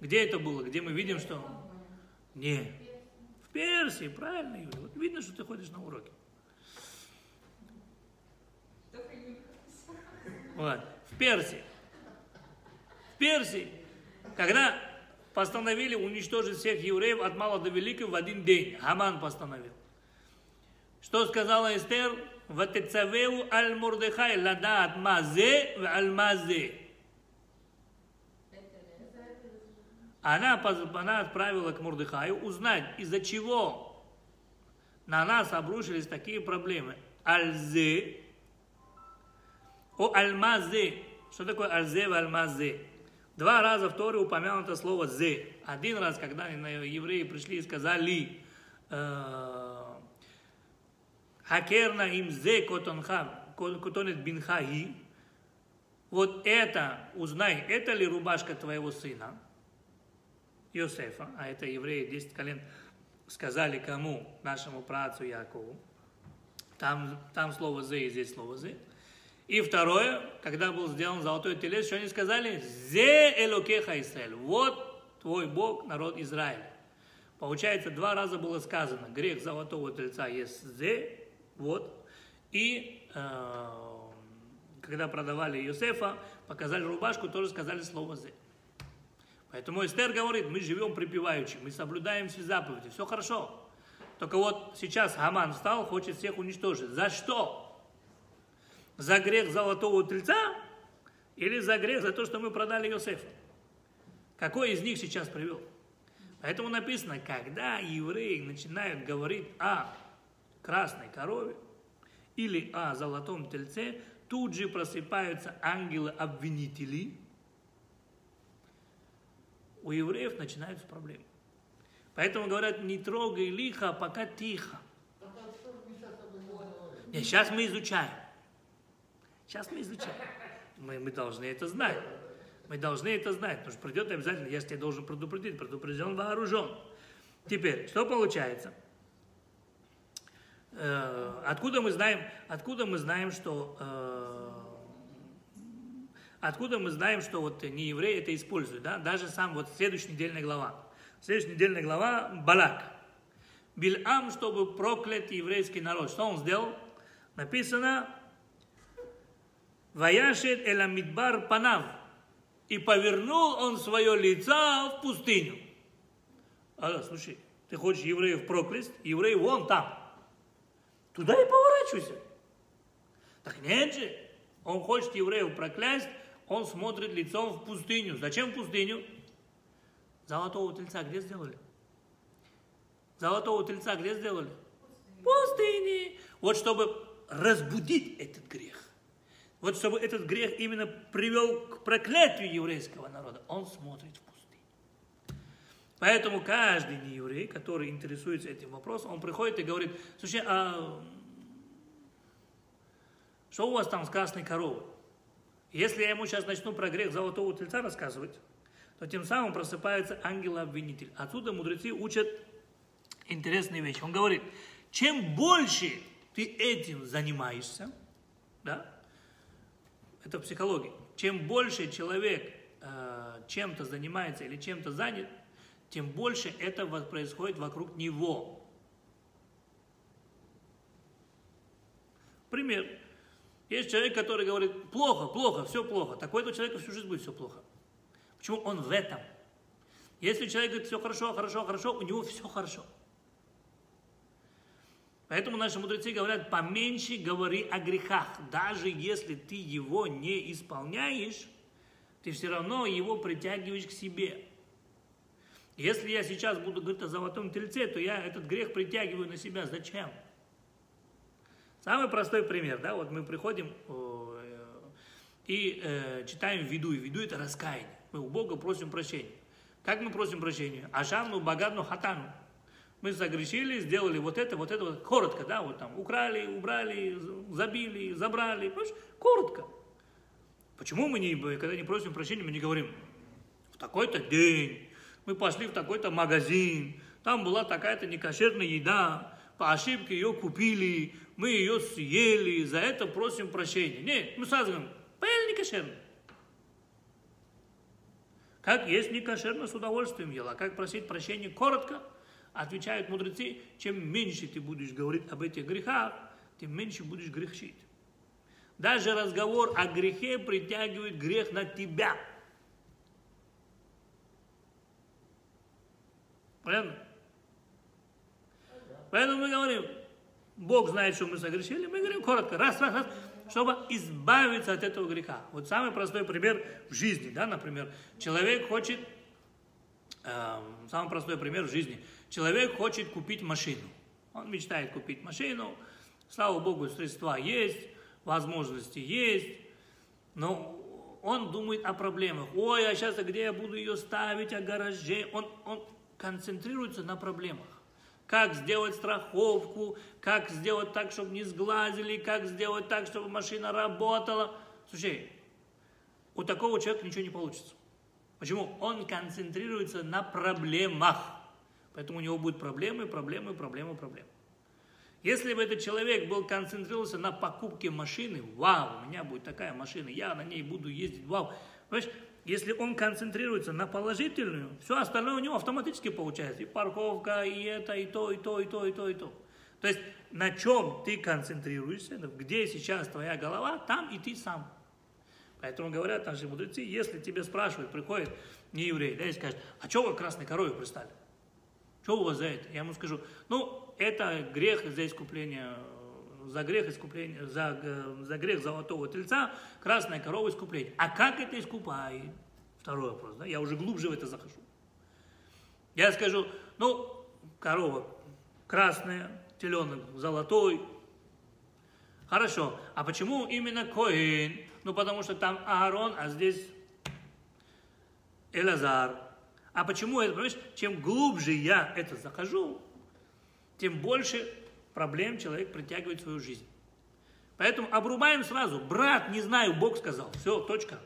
Где это было? Где мы видим, что... Не. В Персии, правильно, Юля. Вот видно, что ты ходишь на уроки. Вот. В Персии. В Персии. Когда постановили уничтожить всех евреев от мала до великого в один день. Хаман постановил. Что сказала Эстер? Ватецавеу аль Мурдехай ладаат мазе в аль мазе. Она, она отправила к Мурдыхаю узнать, из-за чего на нас обрушились такие проблемы. Альзе, о альмазе. Что такое альзе в альмазе? Два раза в Торе упомянуто слово «зе». Один раз, когда евреи пришли и сказали э, «Хакерна им зе котонет бинхаи». Вот это, узнай, это ли рубашка твоего сына? Иосифа, а это евреи, 10 колен, сказали кому? Нашему працу Якову. Там, там слово «зе» и здесь слово «зе». И второе, когда был сделан золотой телец, что они сказали? «Зе элокеха Исраэль». Вот твой Бог, народ Израиля. Получается, два раза было сказано, грех золотого тельца есть «зе», вот. И э, когда продавали Иосифа, показали рубашку, тоже сказали слово «зе». Поэтому Эстер говорит, мы живем припеваючи, мы соблюдаем все заповеди, все хорошо. Только вот сейчас Хаман встал, хочет всех уничтожить. За что? За грех золотого тельца или за грех за то, что мы продали Иосифа? Какой из них сейчас привел? Поэтому написано, когда евреи начинают говорить о красной корове или о золотом тельце, тут же просыпаются ангелы-обвинители – у евреев начинаются проблемы. Поэтому говорят, не трогай лихо, а пока тихо. Нет, сейчас мы изучаем. Сейчас мы изучаем. Мы, мы должны это знать. Мы должны это знать, потому что придет обязательно, я тебе должен предупредить, предупрежден вооружен. Теперь, что получается? Э, откуда мы знаем, откуда мы знаем, что э, Откуда мы знаем, что вот не евреи это используют, да? Даже сам вот следующая недельная глава. Следующая недельная глава Балак. Бильам, чтобы проклят еврейский народ. Что он сделал? Написано Ваяшет эламидбар панав. И повернул он свое лицо в пустыню. А, слушай, ты хочешь евреев проклясть? Евреи вон там. Туда и поворачивайся. Так нет же. Он хочет евреев проклясть, он смотрит лицом в пустыню. Зачем в пустыню? Золотого тельца где сделали? Золотого тельца где сделали? В пустыне. Вот чтобы разбудить этот грех. Вот чтобы этот грех именно привел к проклятию еврейского народа. Он смотрит в. Поэтому каждый нееврей, который интересуется этим вопросом, он приходит и говорит, слушай, а что у вас там с красной коровой? Если я ему сейчас начну про грех золотого тельца рассказывать, то тем самым просыпается ангел-обвинитель. Отсюда мудрецы учат интересные вещи. Он говорит, чем больше ты этим занимаешься, да, это психология, чем больше человек э, чем-то занимается или чем-то занят, тем больше это происходит вокруг него. Пример. Есть человек, который говорит, плохо, плохо, все плохо. Такой-то человек всю жизнь будет все плохо. Почему он в этом? Если человек говорит, все хорошо, хорошо, хорошо, у него все хорошо. Поэтому наши мудрецы говорят, поменьше говори о грехах. Даже если ты его не исполняешь, ты все равно его притягиваешь к себе. Если я сейчас буду говорить о золотом тельце, то я этот грех притягиваю на себя. Зачем? Самый простой пример, да, вот мы приходим э, и э, читаем виду, и виду это раскаяние. Мы у Бога просим прощения. Как мы просим прощения? Ашамну, багадну, хатану. Мы согрешили, сделали вот это, вот это, вот, коротко, да, вот там, украли, убрали, забили, забрали, понимаешь, коротко. Почему мы, не, когда не просим прощения, мы не говорим, в такой-то день мы пошли в такой-то магазин, там была такая-то некошерная еда, по ошибке ее купили, мы ее съели, за это просим прощения. Нет, мы сразу говорим, поели некошерно. Как есть некошерно, с удовольствием ел, а как просить прощения коротко – Отвечают мудрецы, чем меньше ты будешь говорить об этих грехах, тем меньше будешь грехчить. Даже разговор о грехе притягивает грех на тебя. Понятно? Поэтому мы говорим, Бог знает, что мы согрешили, мы говорим коротко, раз, раз, раз, чтобы избавиться от этого греха. Вот самый простой пример в жизни, да, например, человек хочет, э, самый простой пример в жизни – Человек хочет купить машину. Он мечтает купить машину. Слава Богу, средства есть, возможности есть. Но он думает о проблемах. Ой, а сейчас где я буду ее ставить, о гараже. Он, он концентрируется на проблемах. Как сделать страховку, как сделать так, чтобы не сглазили, как сделать так, чтобы машина работала. Слушай, у такого человека ничего не получится. Почему? Он концентрируется на проблемах. Поэтому у него будут проблемы, проблемы, проблемы, проблемы. Если бы этот человек был концентрировался на покупке машины, вау, у меня будет такая машина, я на ней буду ездить, вау. Понимаешь, если он концентрируется на положительную, все остальное у него автоматически получается. И парковка, и это, и то, и то, и то, и то, и то. То есть на чем ты концентрируешься, где сейчас твоя голова, там и ты сам. Поэтому говорят наши мудрецы, если тебе спрашивают, приходит не еврей, да, и скажет, а что вы красной коровой пристали? Что у вас за это? Я ему скажу, ну, это грех за искупление, за грех искупления, за, за грех золотого тельца, красная корова искупление. А как это искупает? Второй вопрос, да? Я уже глубже в это захожу. Я скажу, ну, корова красная, теленок золотой. Хорошо, а почему именно Коин? Ну, потому что там Аарон, а здесь Элазар. А почему это, понимаешь, чем глубже я это захожу, тем больше проблем человек притягивает в свою жизнь. Поэтому обрубаем сразу. Брат, не знаю, Бог сказал. Все, точка.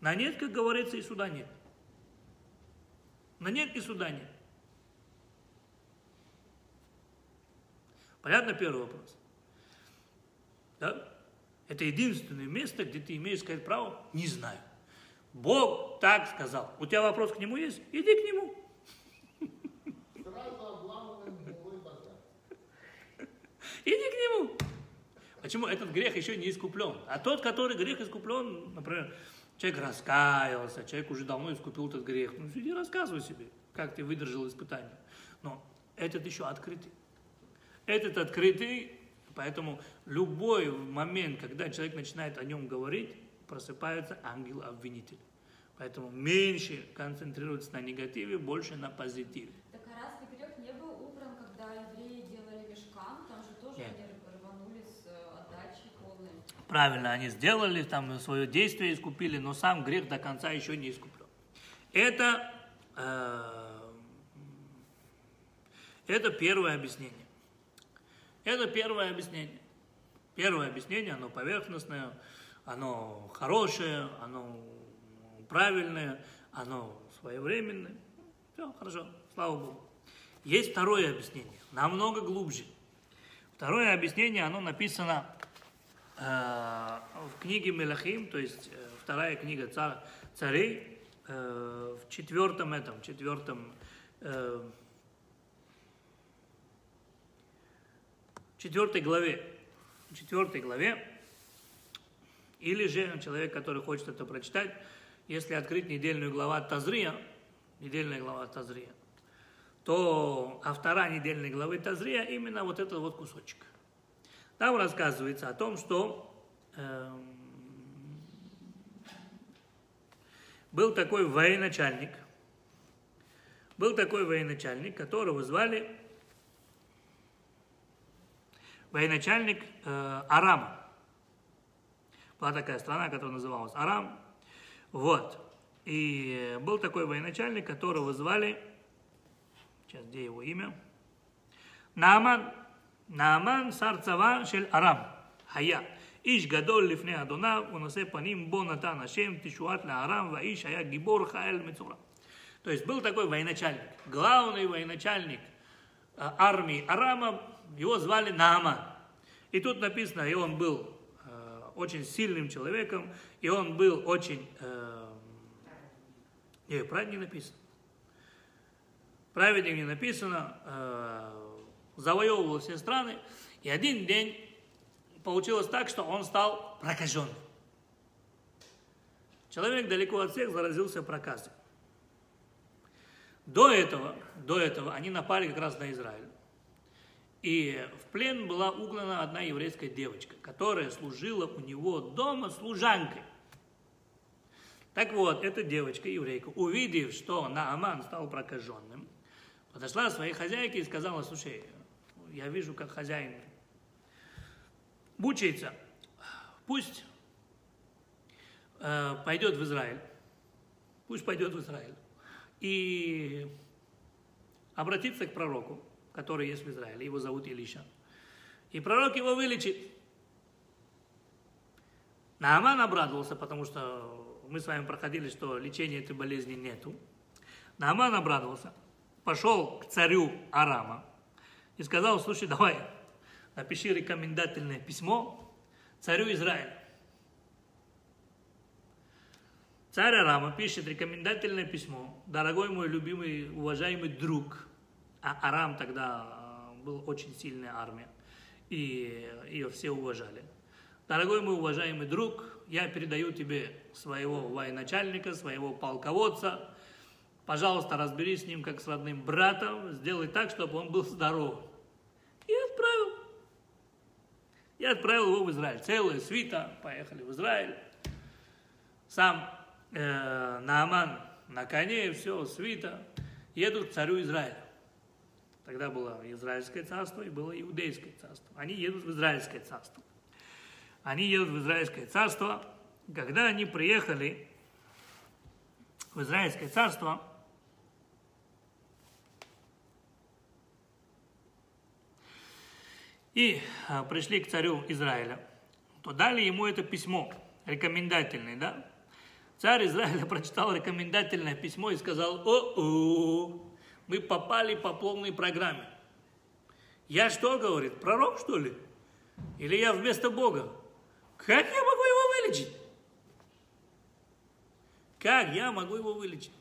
На нет, как говорится, и суда нет. На нет и суда нет. Понятно первый вопрос? Да? Это единственное место, где ты имеешь сказать право «не знаю». Бог так сказал. У тебя вопрос к нему есть? Иди к нему. Иди к нему. Почему этот грех еще не искуплен? А тот, который грех искуплен, например, человек раскаялся, человек уже давно искупил этот грех. Ну, иди рассказывай себе, как ты выдержал испытание. Но этот еще открытый. Этот открытый, поэтому любой момент, когда человек начинает о нем говорить, просыпается ангел-обвинитель. Поэтому меньше концентрируется на негативе, больше на позитиве. Так а разве грех не был убран, когда евреи делали мешкан? Там же тоже Нет. они рванули с э, отдачей полной. Правильно, они сделали там свое действие, искупили, но сам грех до конца еще не искуплен. Это, э, это первое объяснение. Это первое объяснение. Первое объяснение, оно поверхностное, оно хорошее, оно правильное, оно своевременное. Все, хорошо, слава Богу. Есть второе объяснение, намного глубже. Второе объяснение, оно написано в книге Мелахим, то есть э, вторая книга цар, царей, э, в четвертом этом, четвертом, э, четвертой главе четвертой главе, или же человек, который хочет это прочитать, если открыть недельную главу Тазрия, недельная глава Тазрия, то автора недельной главы Тазрия именно вот этот вот кусочек. Там рассказывается о том, что э, был такой военачальник, был такой военачальник, которого звали военачальник э, Арама. Была такая страна, которая называлась Арам. Вот. И был такой военачальник, которого звали, сейчас где его имя? Нааман, Нааман Сарцава Шель Арам, Хая. איש גדול לפני אדוניו, ונושא פנים בו נתן השם תשועת לארם, והאיש היה גיבור חייל מצורע. То есть был такой военачальник, главный военачальник армии Арама, его звали Нааман. И тут написано, и он был э, очень сильным человеком, и он был очень... Э, не, правильно не написано. Праведник не написано, э, завоевывал все страны, и один день получилось так, что он стал прокаженным. Человек далеко от всех заразился проказом. До этого, до этого они напали как раз на Израиль. И в плен была угнана одна еврейская девочка, которая служила у него дома служанкой. Так вот, эта девочка, еврейка, увидев, что Нааман стал прокаженным, подошла к своей хозяйке и сказала, слушай, я вижу, как хозяин мучается, пусть э, пойдет в Израиль, пусть пойдет в Израиль и обратиться к пророку, который есть в Израиле, его зовут Илиша. И пророк его вылечит. Нааман обрадовался, потому что мы с вами проходили, что лечения этой болезни нету. Нааман обрадовался, пошел к царю Арама и сказал, слушай, давай, напиши рекомендательное письмо царю Израиля. Царь Арама пишет рекомендательное письмо. Дорогой мой любимый, уважаемый друг. А Арам тогда э, был очень сильная армия. И ее все уважали. Дорогой мой уважаемый друг, я передаю тебе своего военачальника, своего полководца. Пожалуйста, разберись с ним как с родным братом. Сделай так, чтобы он был здоров. И отправил. Я отправил его в Израиль. Целая свита, поехали в Израиль. Сам э, Нааман на коне, все, свита, едут к царю Израиля. Тогда было Израильское царство и было Иудейское царство. Они едут в Израильское царство. Они едут в Израильское царство. Когда они приехали в Израильское царство, и а, пришли к царю Израиля, то дали ему это письмо, рекомендательное, да? Царь Израиля прочитал рекомендательное письмо и сказал, о-о, мы попали по полной программе. Я что, говорит, пророк, что ли? Или я вместо Бога? Как я могу его вылечить? Как я могу его вылечить?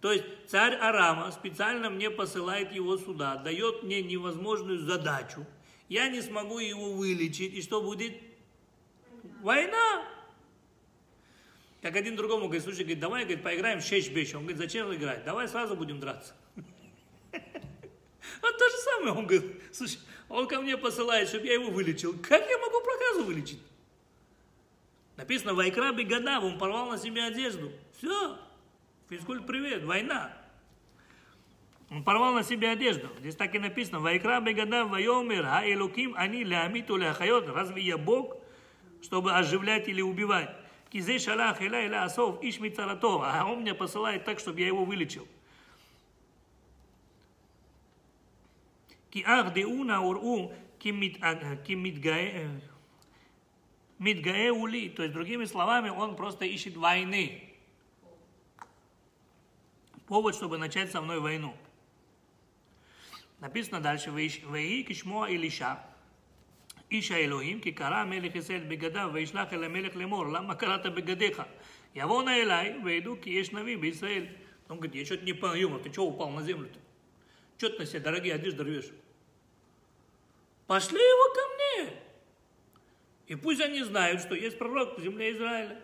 То есть царь Арама специально мне посылает его сюда, дает мне невозможную задачу. Я не смогу его вылечить. И что будет? Война. Как один другому говорит, слушай, говорит, давай говорит, поиграем в шесть бещ. Он говорит, зачем играть? Давай сразу будем драться. Вот то же самое. Он говорит, слушай, он ко мне посылает, чтобы я его вылечил. Как я могу проказу вылечить? Написано, Вайкра Бегада, он порвал на себе одежду. Все. Физкульт привет, война. Он порвал на себе одежду. Здесь так и написано, Вайкра Бегада, Вайомер, Ха Элуким, они ляамиту ляхайот. Разве я Бог, чтобы оживлять или убивать? Кизе шалах иля иля асов иш мицаратов. А он меня посылает так, чтобы я его вылечил. Ки ах деуна уру мидгае ули. То есть, другими словами, он просто ищет войны. Повод, чтобы начать со мной войну. Написано дальше, «Ваи кишмо Илиша, איש האלוהים, כי קרא המלך ישראל בגדיו, וישלח אל המלך לאמור, למה קראת בגדיך? יבוא נא אליי, וידעו כי יש נביא בישראל. Он говорит, я что-то не понял, ты что упал на землю-то? Что ты на себе дорогие одежды рвешь? Пошли его ко мне. И пусть они знают, что есть пророк в земле Израиля.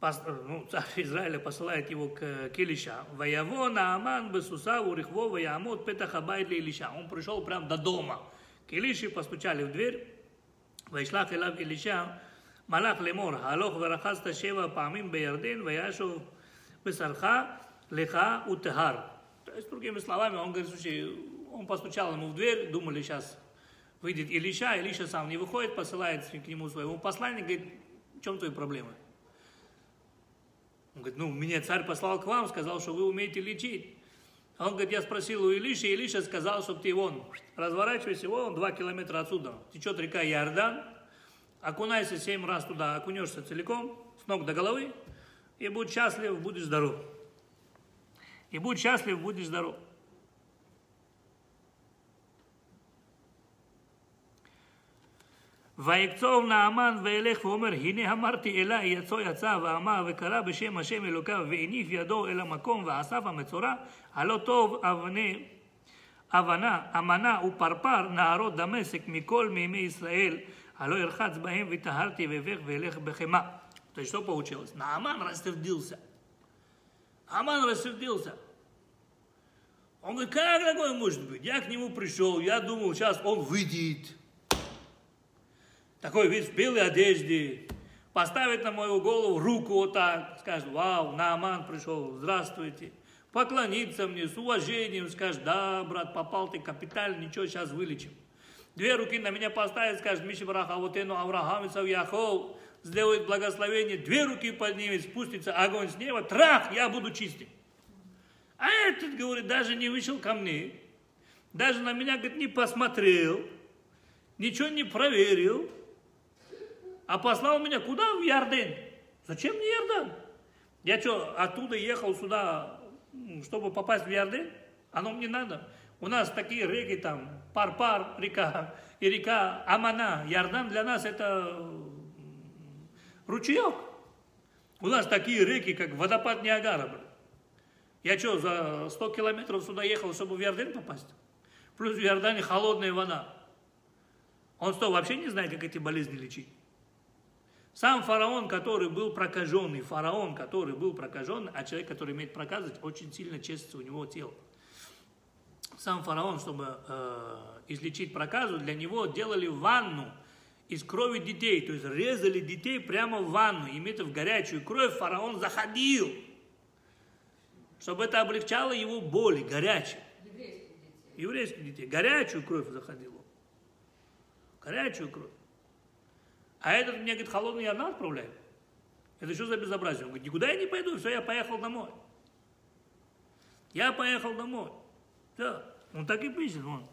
ну, царь Израиля посылает его к, к Илиша. Ваявона Аман Бесуса Урихво Ваямот Петахабайт Илиша. Он пришел прямо до дома. К Илише постучали в дверь. Вайшлах Элав Илиша Малах Лемор Халох Варахаста Шева Памим Беярден Ваяшов Бесарха Леха Утехар. То есть, другими словами, он говорит, слушай, он постучал ему в дверь, думали, сейчас выйдет Илиша, Илиша сам не выходит, посылает к нему своего посланника, говорит, в чем твои проблемы? Он говорит, ну, меня царь послал к вам, сказал, что вы умеете лечить. Он говорит, я спросил у Илиши, Илиша сказал, чтобы ты вон, разворачивайся, вон, два километра отсюда. Течет река Иордан, окунайся семь раз туда, окунешься целиком, с ног до головы, и будь счастлив, будешь здоров. И будь счастлив, будешь здоров. ויקצוב נעמן וילך ואומר הנה אמרתי אלי יצא יצא ואמר וקרא בשם השם אלוקיו והניף ידו אל המקום ואסף המצורע הלא טוב אבני אבנה אמנה ופרפר נערות דמשק מכל מימי ישראל הלא ירחץ בהם וטהרתי ואבך ואלך בחמא. То есть что получилось? Нааман рассердился. Аман рассердился. Он говорит, как такое может быть? Я к нему пришел, я думал, сейчас он выйдет Такой вид в белой одежде, поставит на мою голову руку вот так, скажет, вау, Нааман пришел, здравствуйте, поклониться мне с уважением, скажет, да, брат, попал ты капитально, ничего, сейчас вылечим. Две руки на меня поставит, скажет, Миши Бараха, вот Авраам и Яхов, сделает благословение, две руки поднимет, спустится огонь с неба, трах, я буду чистым. А этот, говорит, даже не вышел ко мне, даже на меня, говорит, не посмотрел, ничего не проверил, а послал меня куда? В Ярден. Зачем мне Ярдан? Я что, оттуда ехал сюда, чтобы попасть в Ярден? Оно мне надо. У нас такие реки там, Парпар река и река Амана. Ярдан для нас это ручеек. У нас такие реки, как водопад Ниагара. Я что, за 100 километров сюда ехал, чтобы в Ярден попасть? Плюс в Иордане холодная вода. Он что, вообще не знает, как эти болезни лечить? Сам фараон, который был прокаженный, фараон, который был прокаженный, а человек, который имеет проказы, очень сильно честится у него тело. Сам фараон, чтобы э, излечить проказу, для него делали ванну из крови детей, то есть резали детей прямо в ванну, имея в горячую кровь, фараон заходил, чтобы это облегчало его боли, горячие. Еврейских детей. Горячую кровь заходило. Горячую кровь. А этот мне, говорит, холодный Иордан отправляет. Это что за безобразие? Он говорит, никуда я не пойду, все, я поехал домой. Я поехал домой. Да, он так и пишет, он.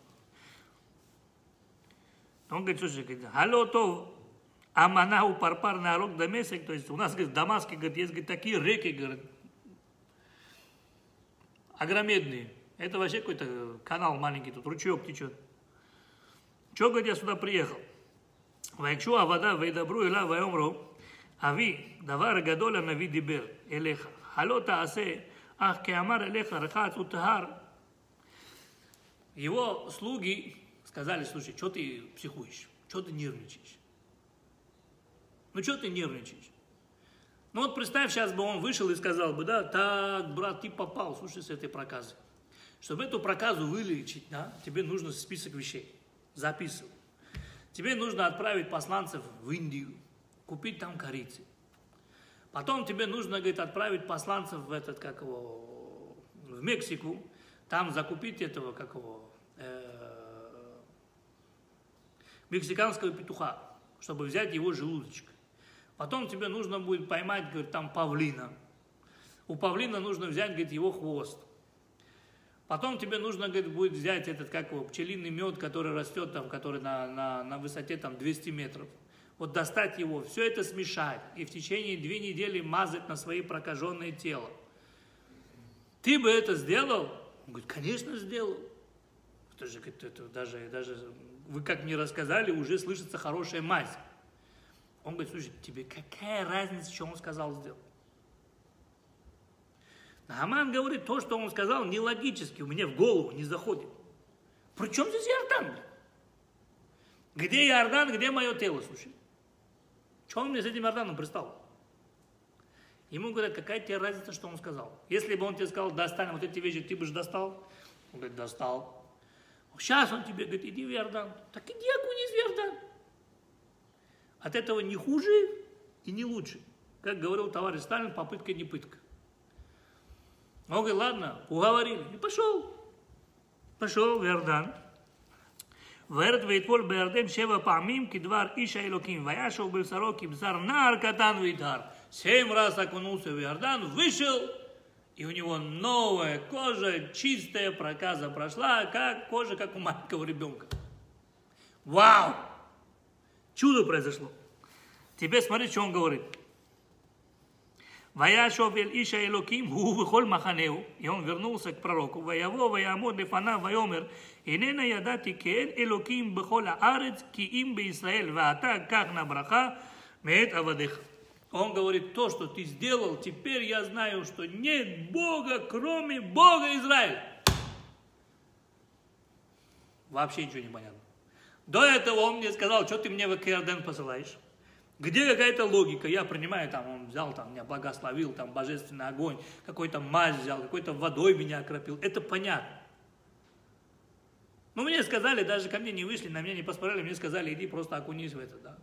Он говорит, слушай, говорит, алло, то Амана у Парпар народ Дамесек, то есть у нас, говорит, в Дамаске, говорит, есть, говорит, такие реки, говорит, огромедные. Это вообще какой-то канал маленький, тут ручеек течет. Чего, говорит, я сюда приехал? ויקשו עבדיו וידברו אליו ויאמרו, אבי, דבר גדול הנביא דיבר אליך, הלא תעשה, אך כאמר אליך רחץ וטהר. Его слуги сказали, слушай, что ты психуешь, что ты нервничаешь? Ну, что ты нервничаешь? Ну, вот представь, сейчас бы он вышел и сказал бы, да, так, брат, ты попал, слушай, с этой проказой. Чтобы эту проказу вылечить, да, тебе нужно список вещей. Записывай. Тебе нужно отправить посланцев в Индию, купить там корицы. Потом тебе нужно, говорит, отправить посланцев в этот, как его, в Мексику, там закупить этого, как его, э, мексиканского петуха, чтобы взять его желудочек. Потом тебе нужно будет поймать, говорит, там павлина. У павлина нужно взять, говорит, его хвост. Потом тебе нужно говорит, будет взять этот, как его, пчелиный мед, который растет там, который на, на, на высоте там 200 метров. Вот достать его, все это смешать и в течение две недели мазать на свои прокаженное тело. Ты бы это сделал? Он говорит, конечно, сделал. Это же, это, даже, даже, вы как мне рассказали, уже слышится хорошая мазь. Он говорит, слушай, тебе какая разница, что он сказал сделать? Аман говорит, то, что он сказал, нелогически, у меня в голову не заходит. Причем здесь Иордан? Где Иордан, где мое тело, слушай? Что он мне с этим Иорданом пристал? Ему говорят, какая тебе разница, что он сказал? Если бы он тебе сказал, достань вот эти вещи, ты бы же достал? Он говорит, достал. Сейчас он тебе говорит, иди в Иордан. Так иди окунись в Иордан. От этого не хуже и не лучше. Как говорил товарищ Сталин, попытка не пытка. Он говорит, ладно, уговорили. И пошел. Пошел в Иордан. ורד ויטבול בירדן שבע פעמים כדבר איש האלוקים, וישוב בבשרו כבשר נער קטן ויטהר. Семь раз окунулся в Иордан, вышел, и у него новая кожа, чистая, проказа прошла, как кожа, как у маленького ребенка. Вау! Чудо произошло. Теперь смотри, что он говорит. Ваяшов эль иша элоким, гу вихоль маханеу. И он вернулся к пророку. Ваяво, ваямод лефана, ваемер. Инена ядати кен элоким бихола арец, ки им бе Исраэль, ваата как на браха, меет авадых. Он говорит, то, что ты сделал, теперь я знаю, что нет Бога, кроме Бога Израиля. Вообще ничего не понятно. До этого он мне сказал, что ты мне в Керден посылаешь? Где какая-то логика? Я принимаю, там, он взял, там, меня благословил, там, божественный огонь, какой-то мазь взял, какой-то водой меня окропил. Это понятно. Но мне сказали, даже ко мне не вышли, на меня не посмотрели, мне сказали, иди просто окунись в это, да.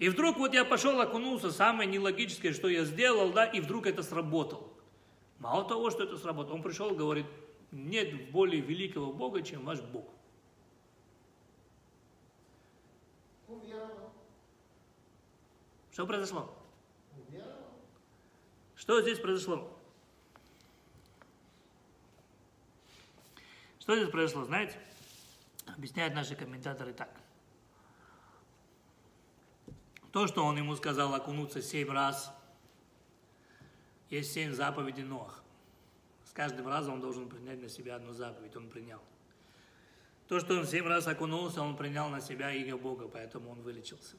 И вдруг вот я пошел, окунулся, самое нелогическое, что я сделал, да, и вдруг это сработало. Мало того, что это сработало, он пришел и говорит, нет более великого Бога, чем ваш Бог. Что произошло? Что здесь произошло? Что здесь произошло, знаете? Объясняют наши комментаторы так. То, что он ему сказал окунуться семь раз, есть семь заповедей Ноах. С каждым разом он должен принять на себя одну заповедь, он принял. То, что он семь раз окунулся, он принял на себя имя Бога, поэтому он вылечился.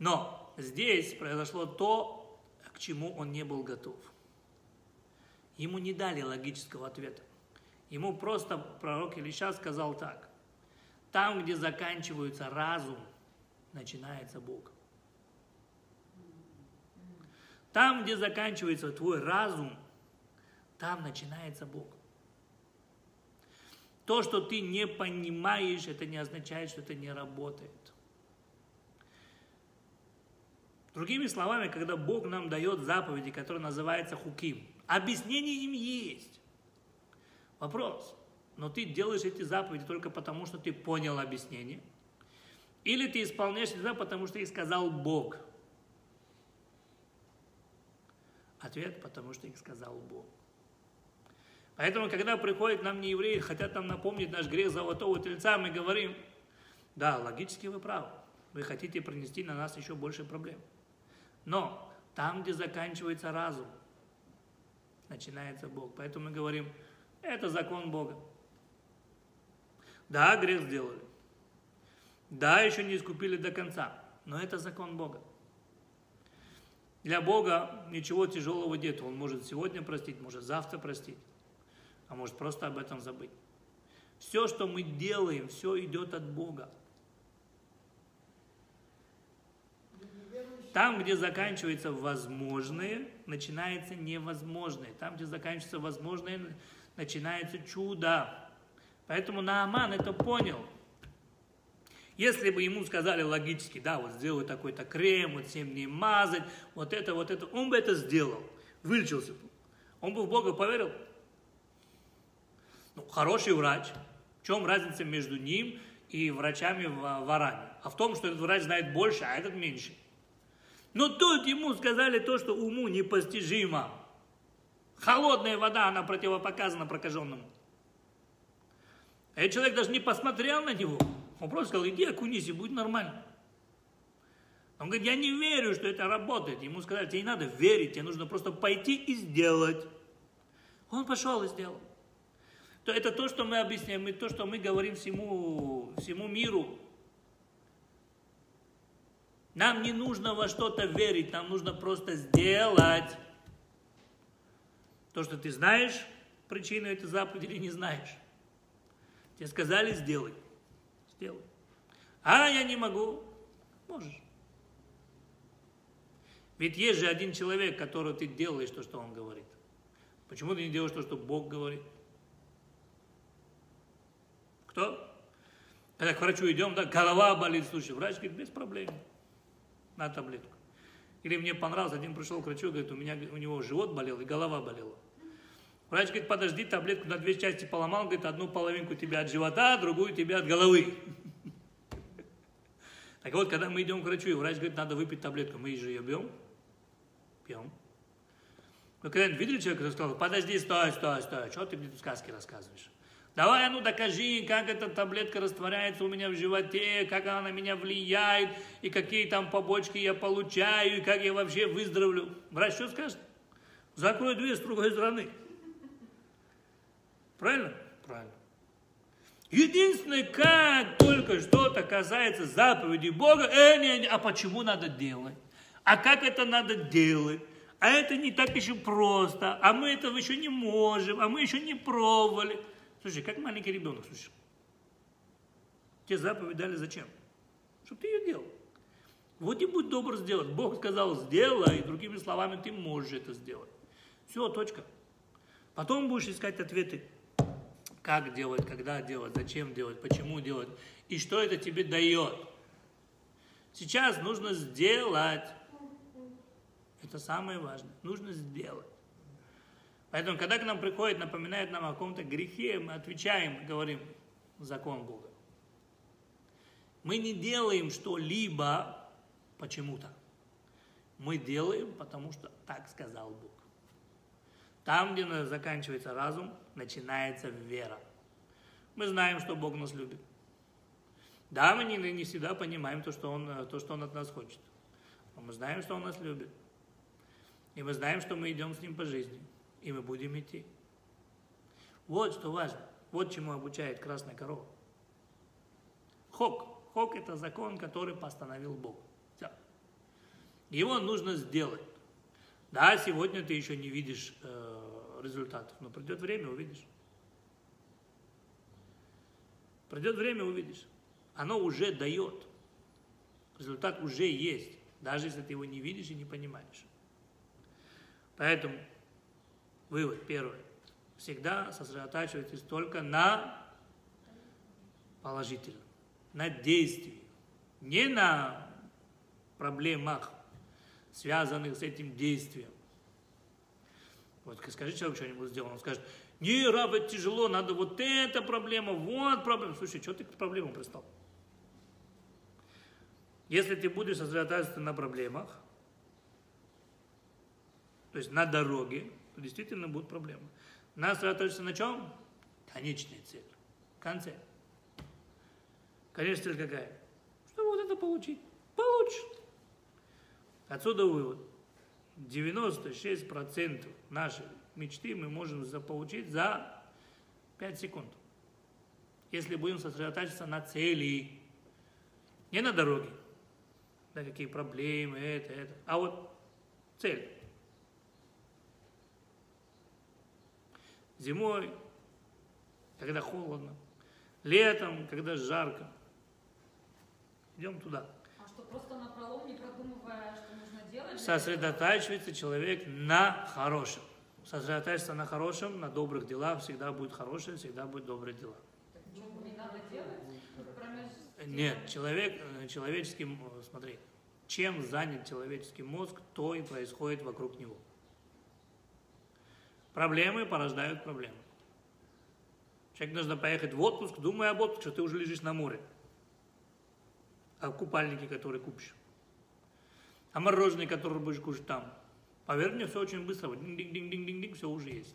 Но здесь произошло то, к чему он не был готов. Ему не дали логического ответа. Ему просто пророк Илиша сказал так. Там, где заканчивается разум, начинается Бог. Там, где заканчивается твой разум, там начинается Бог. То, что ты не понимаешь, это не означает, что это не работает. Другими словами, когда Бог нам дает заповеди, которые называются хуким, объяснение им есть. Вопрос, но ты делаешь эти заповеди только потому, что ты понял объяснение, или ты исполняешь это потому, что их сказал Бог. Ответ, потому что их сказал Бог. Поэтому, когда приходят нам неевреи, хотят нам напомнить наш грех золотого тельца, мы говорим, да, логически вы правы, вы хотите принести на нас еще больше проблем. Но там, где заканчивается разум, начинается Бог. Поэтому мы говорим, это закон Бога. Да, грех сделали. Да, еще не искупили до конца. Но это закон Бога. Для Бога ничего тяжелого нет. Он может сегодня простить, может завтра простить, а может просто об этом забыть. Все, что мы делаем, все идет от Бога. Там, где заканчивается возможное, начинается невозможное. Там, где заканчивается возможное, начинается чудо. Поэтому Нааман это понял. Если бы ему сказали логически, да, вот сделай такой-то крем, вот 7 дней мазать, вот это, вот это, он бы это сделал, вылечился бы. Он бы в Бога поверил. Ну, хороший врач. В чем разница между ним и врачами в Варане? А в том, что этот врач знает больше, а этот меньше. Но тут ему сказали то, что уму непостижимо. Холодная вода, она противопоказана прокаженному. А этот человек даже не посмотрел на него. Он просто сказал, иди окунись, и будет нормально. Он говорит, я не верю, что это работает. Ему сказали, тебе не надо верить, тебе нужно просто пойти и сделать. Он пошел и сделал. То это то, что мы объясняем, и то, что мы говорим всему, всему миру. Нам не нужно во что-то верить, нам нужно просто сделать. То, что ты знаешь причину этой заповеди или не знаешь. Тебе сказали, сделай. Сделай. А я не могу. Можешь. Ведь есть же один человек, которого ты делаешь то, что он говорит. Почему ты не делаешь то, что Бог говорит? Кто? Когда к врачу идем, да, голова болит, слушай, врач говорит, без проблем, на таблетку. Или мне понравилось, один пришел к врачу, говорит, у меня у него живот болел и голова болела. Врач говорит, подожди, таблетку на две части поломал, говорит, одну половинку тебя от живота, другую тебя от головы. Так вот, когда мы идем к врачу, и врач говорит, надо выпить таблетку, мы же ее бьем, пьем. Вы когда-нибудь видели человека, который сказал, подожди, стой, стой, стой, что ты мне тут сказки рассказываешь? Давай, а ну докажи, как эта таблетка растворяется у меня в животе, как она на меня влияет, и какие там побочки я получаю, и как я вообще выздоровлю. Врач что скажет? Закрой дверь с другой стороны. Правильно? Правильно. Единственное, как только что-то касается заповеди Бога, э, не, не, а почему надо делать? А как это надо делать? А это не так еще просто, а мы этого еще не можем, а мы еще не пробовали. Слушай, как маленький ребенок, слушай. Тебе заповедь дали зачем? Чтобы ты ее делал. Вот и будь добр сделать. Бог сказал, сделай, и другими словами, ты можешь это сделать. Все, точка. Потом будешь искать ответы. Как делать, когда делать, зачем делать, почему делать, и что это тебе дает. Сейчас нужно сделать. Это самое важное. Нужно сделать. Поэтому, когда к нам приходит, напоминает нам о каком-то грехе, мы отвечаем, говорим, закон Бога. Мы не делаем что-либо почему-то. Мы делаем, потому что так сказал Бог. Там, где заканчивается разум, начинается вера. Мы знаем, что Бог нас любит. Да, мы не, не всегда понимаем то что, он, то, что Он от нас хочет. Но мы знаем, что Он нас любит. И мы знаем, что мы идем с Ним по жизни и мы будем идти. Вот что важно. Вот чему обучает красная корова. Хок. Хок – это закон, который постановил Бог. Все. Его нужно сделать. Да, сегодня ты еще не видишь э, результатов, но придет время, увидишь. Придет время, увидишь. Оно уже дает. Результат уже есть, даже если ты его не видишь и не понимаешь. Поэтому Вывод первый. Всегда сосредотачивайтесь только на положительном, на действии, не на проблемах, связанных с этим действием. Вот скажи человек что-нибудь сделал, он скажет, не, раб, это тяжело, надо вот эта проблема, вот проблема. Слушай, что ты к проблемам пристал? Если ты будешь сосредотачиваться на проблемах, то есть на дороге, действительно будут проблемы. Нас сосредоточиться на чем? Конечная цель. Конце. Конечная цель какая? Что вот это получить? Получишь. Отсюда вывод. 96% нашей мечты мы можем получить за 5 секунд. Если будем сосредотачиваться на цели, не на дороге, да какие проблемы, это, это, а вот цель. Зимой, когда холодно. Летом, когда жарко. Идем туда. А что, просто на пролом, не продумывая, что нужно делать? Сосредотачивается человек на хорошем. Сосредотачивается на хорошем, на добрых делах, всегда будет хорошее, всегда будет добрые дела. Так ничего не надо делать? Нет, человек, э, человеческий, смотри, чем занят человеческий мозг, то и происходит вокруг него. Проблемы порождают проблемы. Человек нужно поехать в отпуск, думая об отпуске, что ты уже лежишь на море. А купальники, которые купишь. А мороженое, которое будешь кушать там. Поверь мне, все очень быстро. Динг-динг-динг-динг-динг, все уже есть.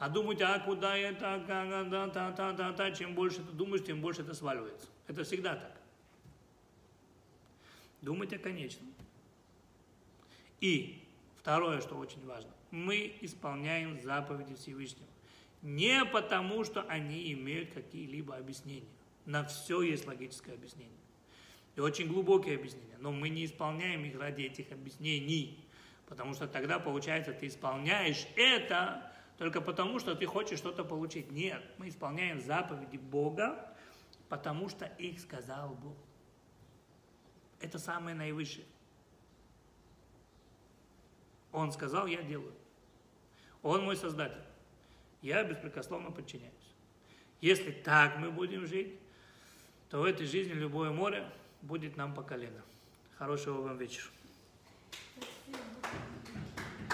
А думать, а куда это, как, да, та, та, та, та, чем больше ты думаешь, тем больше это сваливается. Это всегда так. Думать о конечном. И второе, что очень важно мы исполняем заповеди Всевышнего. Не потому, что они имеют какие-либо объяснения. На все есть логическое объяснение. И очень глубокие объяснения. Но мы не исполняем их ради этих объяснений. Потому что тогда, получается, ты исполняешь это только потому, что ты хочешь что-то получить. Нет, мы исполняем заповеди Бога, потому что их сказал Бог. Это самое наивысшее. Он сказал, я делаю. Он мой создатель. Я беспрекословно подчиняюсь. Если так мы будем жить, то в этой жизни любое море будет нам по колено. Хорошего вам вечера.